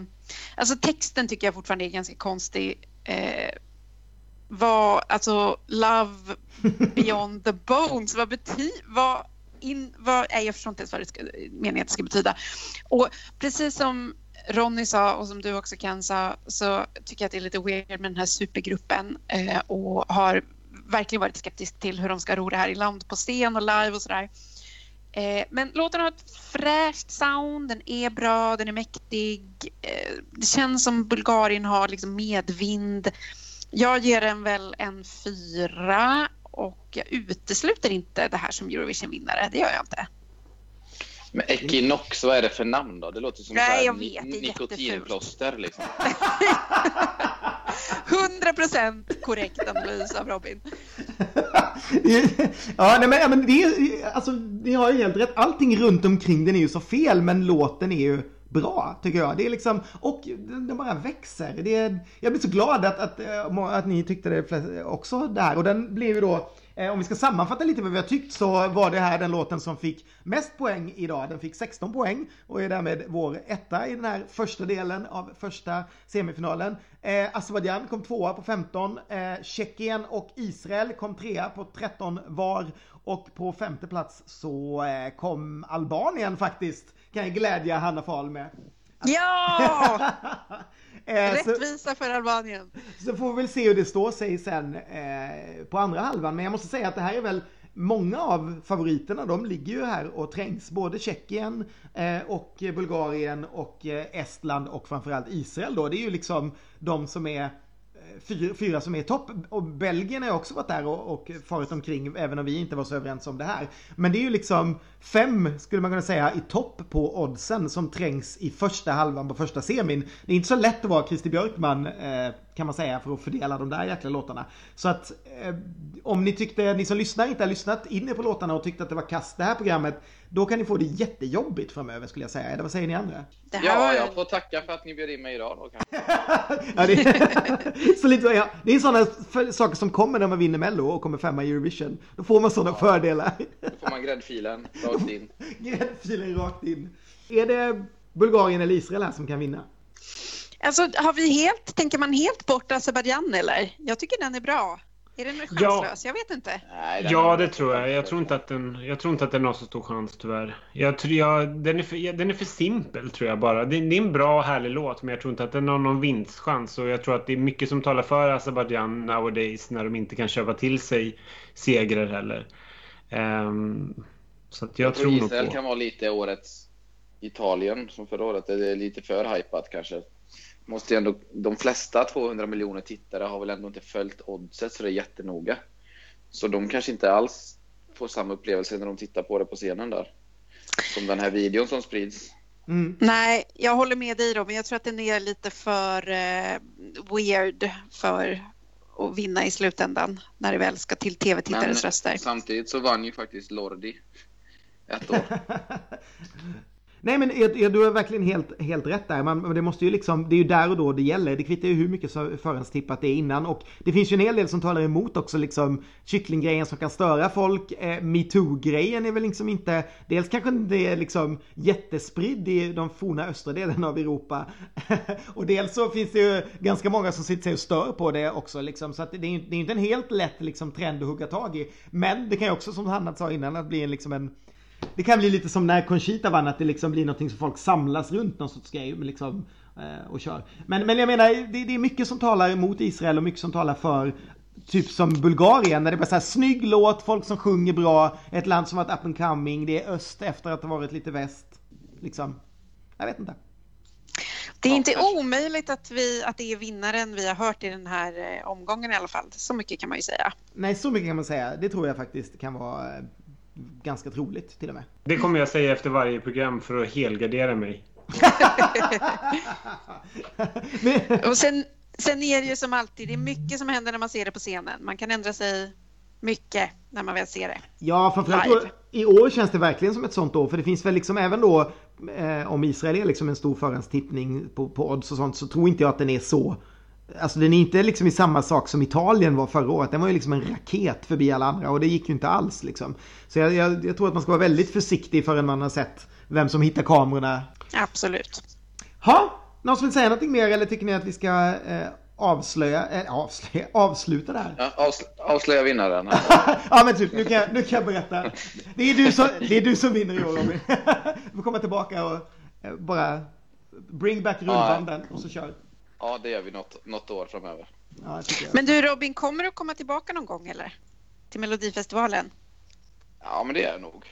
D: alltså texten tycker jag fortfarande är ganska konstig. Eh, vad, alltså Love beyond the bones, vad betyder, vad, in, vad, nej jag förstår inte ens vad det ska, meningen att det ska betyda. Och precis som Ronny sa och som du också kan sa så tycker jag att det är lite weird med den här supergruppen eh, och har verkligen varit skeptisk till hur de ska ro det här i land på scen och live och sådär. Eh, men låten har ett fräscht sound, den är bra, den är mäktig. Eh, det känns som Bulgarien har liksom medvind. Jag ger den väl en fyra och jag utesluter inte det här som Eurovision-vinnare, det gör jag inte.
E: Men Equinox, vad är det för namn då? Det låter som
D: Nej, jag vet, det är
E: ni- nikotinplåster liksom.
D: 100% korrekt analys av Robin.
B: ja, nej, men, ja, men det är, alltså, ni har ju helt rätt. Allting runt omkring den är ju så fel, men låten är ju bra, tycker jag. Det är liksom, och den, bara växer. Det är, jag blir så glad att, att, eh, att ni tyckte det också där. Och den blev ju då, Eh, om vi ska sammanfatta lite vad vi har tyckt, så var det här den låten som fick mest poäng idag. Den fick 16 poäng och är därmed vår etta i den här första delen av första semifinalen. Eh, Azerbajdzjan kom tvåa på 15. Eh, Tjeckien och Israel kom trea på 13 var. Och på femte plats så eh, kom Albanien faktiskt. Kan jag glädja Hanna Fahl med.
D: Ja!
B: Eh,
D: Rättvisa för Albanien.
B: så får vi väl se hur det står sig sen eh, på andra halvan. Men jag måste säga att det här är väl Många av favoriterna de ligger ju här och trängs. Både Tjeckien eh, och Bulgarien och eh, Estland och framförallt Israel då. Det är ju liksom de som är fyra, fyra som är i topp. Och Belgien har ju också varit där och, och farit omkring, även om vi inte var så överens om det här. Men det är ju liksom fem, skulle man kunna säga, i topp på oddsen som trängs i första halvan på första semin. Det är inte så lätt att vara Christer Björkman, eh, kan man säga, för att fördela de där jäkla låtarna. Så att eh, om ni tyckte, ni som lyssnar inte har lyssnat in er på låtarna och tyckte att det var kast det här programmet, då kan ni få det jättejobbigt framöver skulle jag säga. Eller vad säger ni andra?
D: Det här
E: Ja, jag får tacka för att ni bjöd in mig idag då.
B: Ja, det, är, så lite, ja, det är sådana saker som kommer när man vinner Mello och kommer femma i Eurovision. Då får man sådana fördelar.
E: Då får man gräddfilen rakt in.
B: Gräddfilen rakt in. Är det Bulgarien eller Israel här som kan vinna?
D: Alltså, har vi helt, tänker man helt bort Azerbajdzjan eller? Jag tycker den är bra. Är den chanslös? Jag vet inte.
E: Nej,
C: Ja, det tror jag. Jag tror inte att den, jag tror inte att den har så stor chans tyvärr. Jag tror jag, den, är för, ja, den är för simpel tror jag bara. Det, det är en bra och härlig låt men jag tror inte att den har någon vinstchans. Och jag tror att det är mycket som talar för Azerbajdzjan nowadays när de inte kan köpa till sig segrar heller. Ehm, så att jag,
E: Jag
C: tror
E: tror
C: nog
E: Israel
C: på...
E: kan vara lite årets Italien som förra året. Det är lite för hypat kanske. Måste ju ändå, de flesta 200 miljoner tittare har väl ändå inte följt oddset så det är jättenoga. Så de kanske inte alls får samma upplevelse när de tittar på det på scenen där. Som den här videon som sprids.
B: Mm.
D: Nej, jag håller med dig då, men jag tror att den är lite för eh, weird för att vinna i slutändan när det väl ska till tv-tittares röster.
E: samtidigt så vann ju faktiskt Lordi ett år.
B: Nej men är- är- du har verkligen helt, helt rätt där. Man, det måste ju liksom, det är ju där och då det gäller. Det kvittar ju hur mycket förhandstippat det är innan. Och det finns ju en hel del som talar emot också liksom kycklinggrejen som kan störa folk. Eh, Metoo-grejen är väl liksom inte, dels kanske det är liksom jättespridd i de forna östra delarna av Europa. och dels så finns det ju ganska många som sitter sig och stör på det också liksom. Så att det är ju det är inte en helt lätt liksom trend att hugga tag i. Men det kan ju också som Hanna sa innan att bli en liksom en det kan bli lite som när Conchita vann, att det liksom blir någonting som folk samlas runt någon sorts grej liksom, eh, och kör. Men, men jag menar, det, det är mycket som talar emot Israel och mycket som talar för Typ som Bulgarien, när det är bara så här snygg låt, folk som sjunger bra, ett land som varit up and coming, det är öst efter att ha varit lite väst. Liksom, jag vet inte.
D: Det är inte omöjligt att, vi, att det är vinnaren vi har hört i den här eh, omgången i alla fall. Så mycket kan man ju säga.
B: Nej, så mycket kan man säga. Det tror jag faktiskt kan vara eh, ganska troligt till och med.
C: Det kommer jag säga efter varje program för att helgardera mig.
D: Och sen, sen är det ju som alltid, det är mycket som händer när man ser det på scenen. Man kan ändra sig mycket när man väl ser det.
B: Ja, framförallt
D: Live.
B: i år känns det verkligen som ett sånt år. För det finns väl liksom även då, eh, om Israel är liksom en stor förhandstippning på, på odds och sånt, så tror inte jag att den är så. Alltså den är inte liksom i samma sak som Italien var förra året. Den var ju liksom en raket förbi alla andra och det gick ju inte alls liksom. Så jag, jag, jag tror att man ska vara väldigt försiktig förrän man har sett vem som hittar kamerorna.
D: Absolut.
B: Ha, någon som vill säga någonting mer eller tycker ni att vi ska eh, avslöja, eh, avslöja, avsluta det här?
E: Ja, avsl- avslöja vinnaren.
B: ja men typ, nu kan, jag, nu kan jag berätta. Det är du som, det är du som vinner i år Robin. Du får komma tillbaka och eh, bara bring back rullbanden och så kör.
E: Ja, det gör vi något, något år framöver.
B: Ja.
D: Men du Robin, kommer du komma tillbaka någon gång eller? Till Melodifestivalen?
E: Ja, men det är jag nog.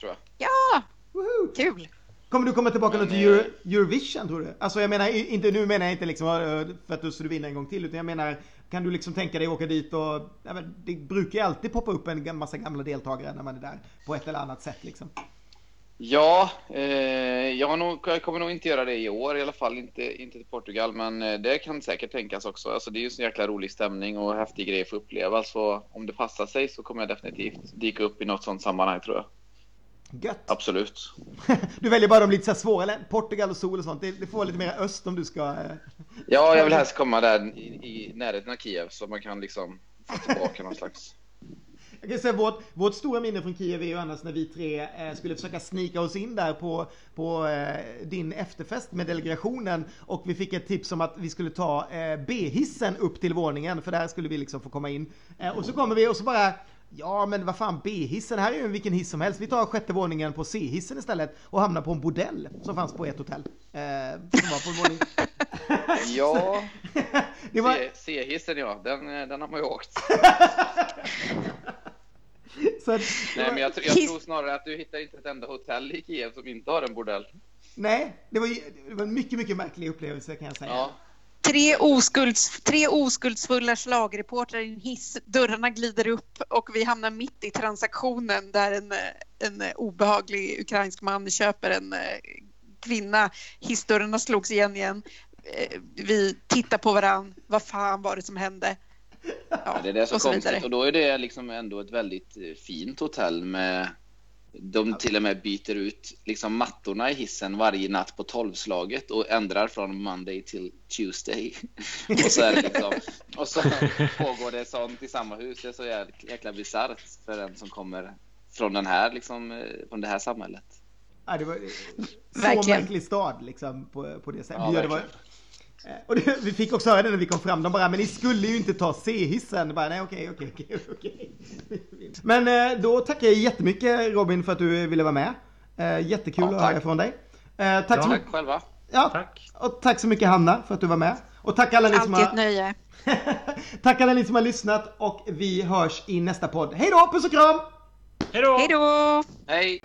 E: Tror jag.
D: Ja,
B: Woho!
D: kul!
B: Kommer du komma tillbaka
E: Men,
B: till Euro,
E: eh,
B: Eurovision tror du? Alltså jag menar inte, nu menar jag inte liksom eh, för att du skulle vinna en gång till utan jag menar kan du liksom tänka dig åka dit och ja, det brukar ju alltid poppa upp en massa gamla deltagare när man är där på ett eller annat sätt liksom.
E: Ja, eh, jag, nog, jag kommer nog inte göra det i år i alla fall, inte, inte till Portugal, men eh, det kan säkert tänkas också. Alltså, det är ju så jäkla rolig stämning och häftig grej att få uppleva, så om det passar sig så kommer jag definitivt dyka upp i något sånt sammanhang tror jag.
B: Gött!
E: Absolut.
B: Du väljer bara de lite så svåra, eller Portugal och sol och sånt. Det, det får vara lite mer öst om du ska... eh,
E: Ja, jag vill helst komma där i, i närheten av Kiev så man kan liksom få tillbaka någon slags...
B: Jag kan säga vårt, vårt stora minne från Kiev är ju annars när vi tre eh, skulle försöka snika oss in där på, på eh, din efterfest med delegationen och vi fick ett tips om att vi skulle ta eh, B-hissen upp till våningen för där skulle vi liksom få komma in. Eh, och så kommer vi och så bara Ja men vad fan B-hissen, här är ju vilken hiss som helst. Vi tar sjätte våningen på C-hissen istället och hamnar på en bordell som fanns på ett hotell. Eh, som var på en våning.
E: Ja,
B: var...
E: C-hissen ja, den, eh, den har man ju åkt.
B: Så att,
E: Nej, men jag, tr- jag tror snarare att du hittar inte ett enda hotell i Kiev som inte har en bordell.
B: nej, det var, det var en mycket, mycket märklig upplevelse kan jag säga.
E: Ja.
D: Tre, oskulds, tre oskuldsfulla slagreportrar i en hiss. Dörrarna glider upp och vi hamnar mitt i transaktionen där en, en eh, obehaglig ukrainsk man köper en eh, kvinna. Hissdörrarna slogs igen igen. Eh, Vi tittar på varann. Vad fan var det som hände? Ja,
E: Det är det som
D: och
E: konstigt.
D: vidare.
E: Och då är det liksom ändå ett väldigt eh, fint hotell med de till och med byter ut liksom mattorna i hissen varje natt på tolvslaget och ändrar från Monday till Tuesday. och, så är det liksom, och så pågår det sånt i samma hus. Det är så jäkla, bisarrt för en som kommer från, den här, liksom, eh, från det här samhället.
B: Ja, det var så
D: Verkligen.
B: märklig stad liksom på, på det sättet.
E: Ja,
B: det var, och det, vi fick också höra det när vi kom fram. De bara, men ni skulle ju inte ta C-hissen. Bara, nej okej, okej, okej, okej. Men eh, då tackar jag jättemycket Robin för att du ville vara med. Eh, Jättekul
E: Ja,
B: att höra från dig. Eh, Tack, så
C: Ja.
B: mycket,
E: Tack själva.
B: ja,
C: Tack.
B: och tack så mycket Hanna för att du var med. Och tack alla ni som
D: Alltid ett
B: har,
D: nöje.
B: tack alla ni som har lyssnat och vi hörs i nästa podd. Hej då, puss och kram!
C: Hej då!
D: Hej då!
E: Hej!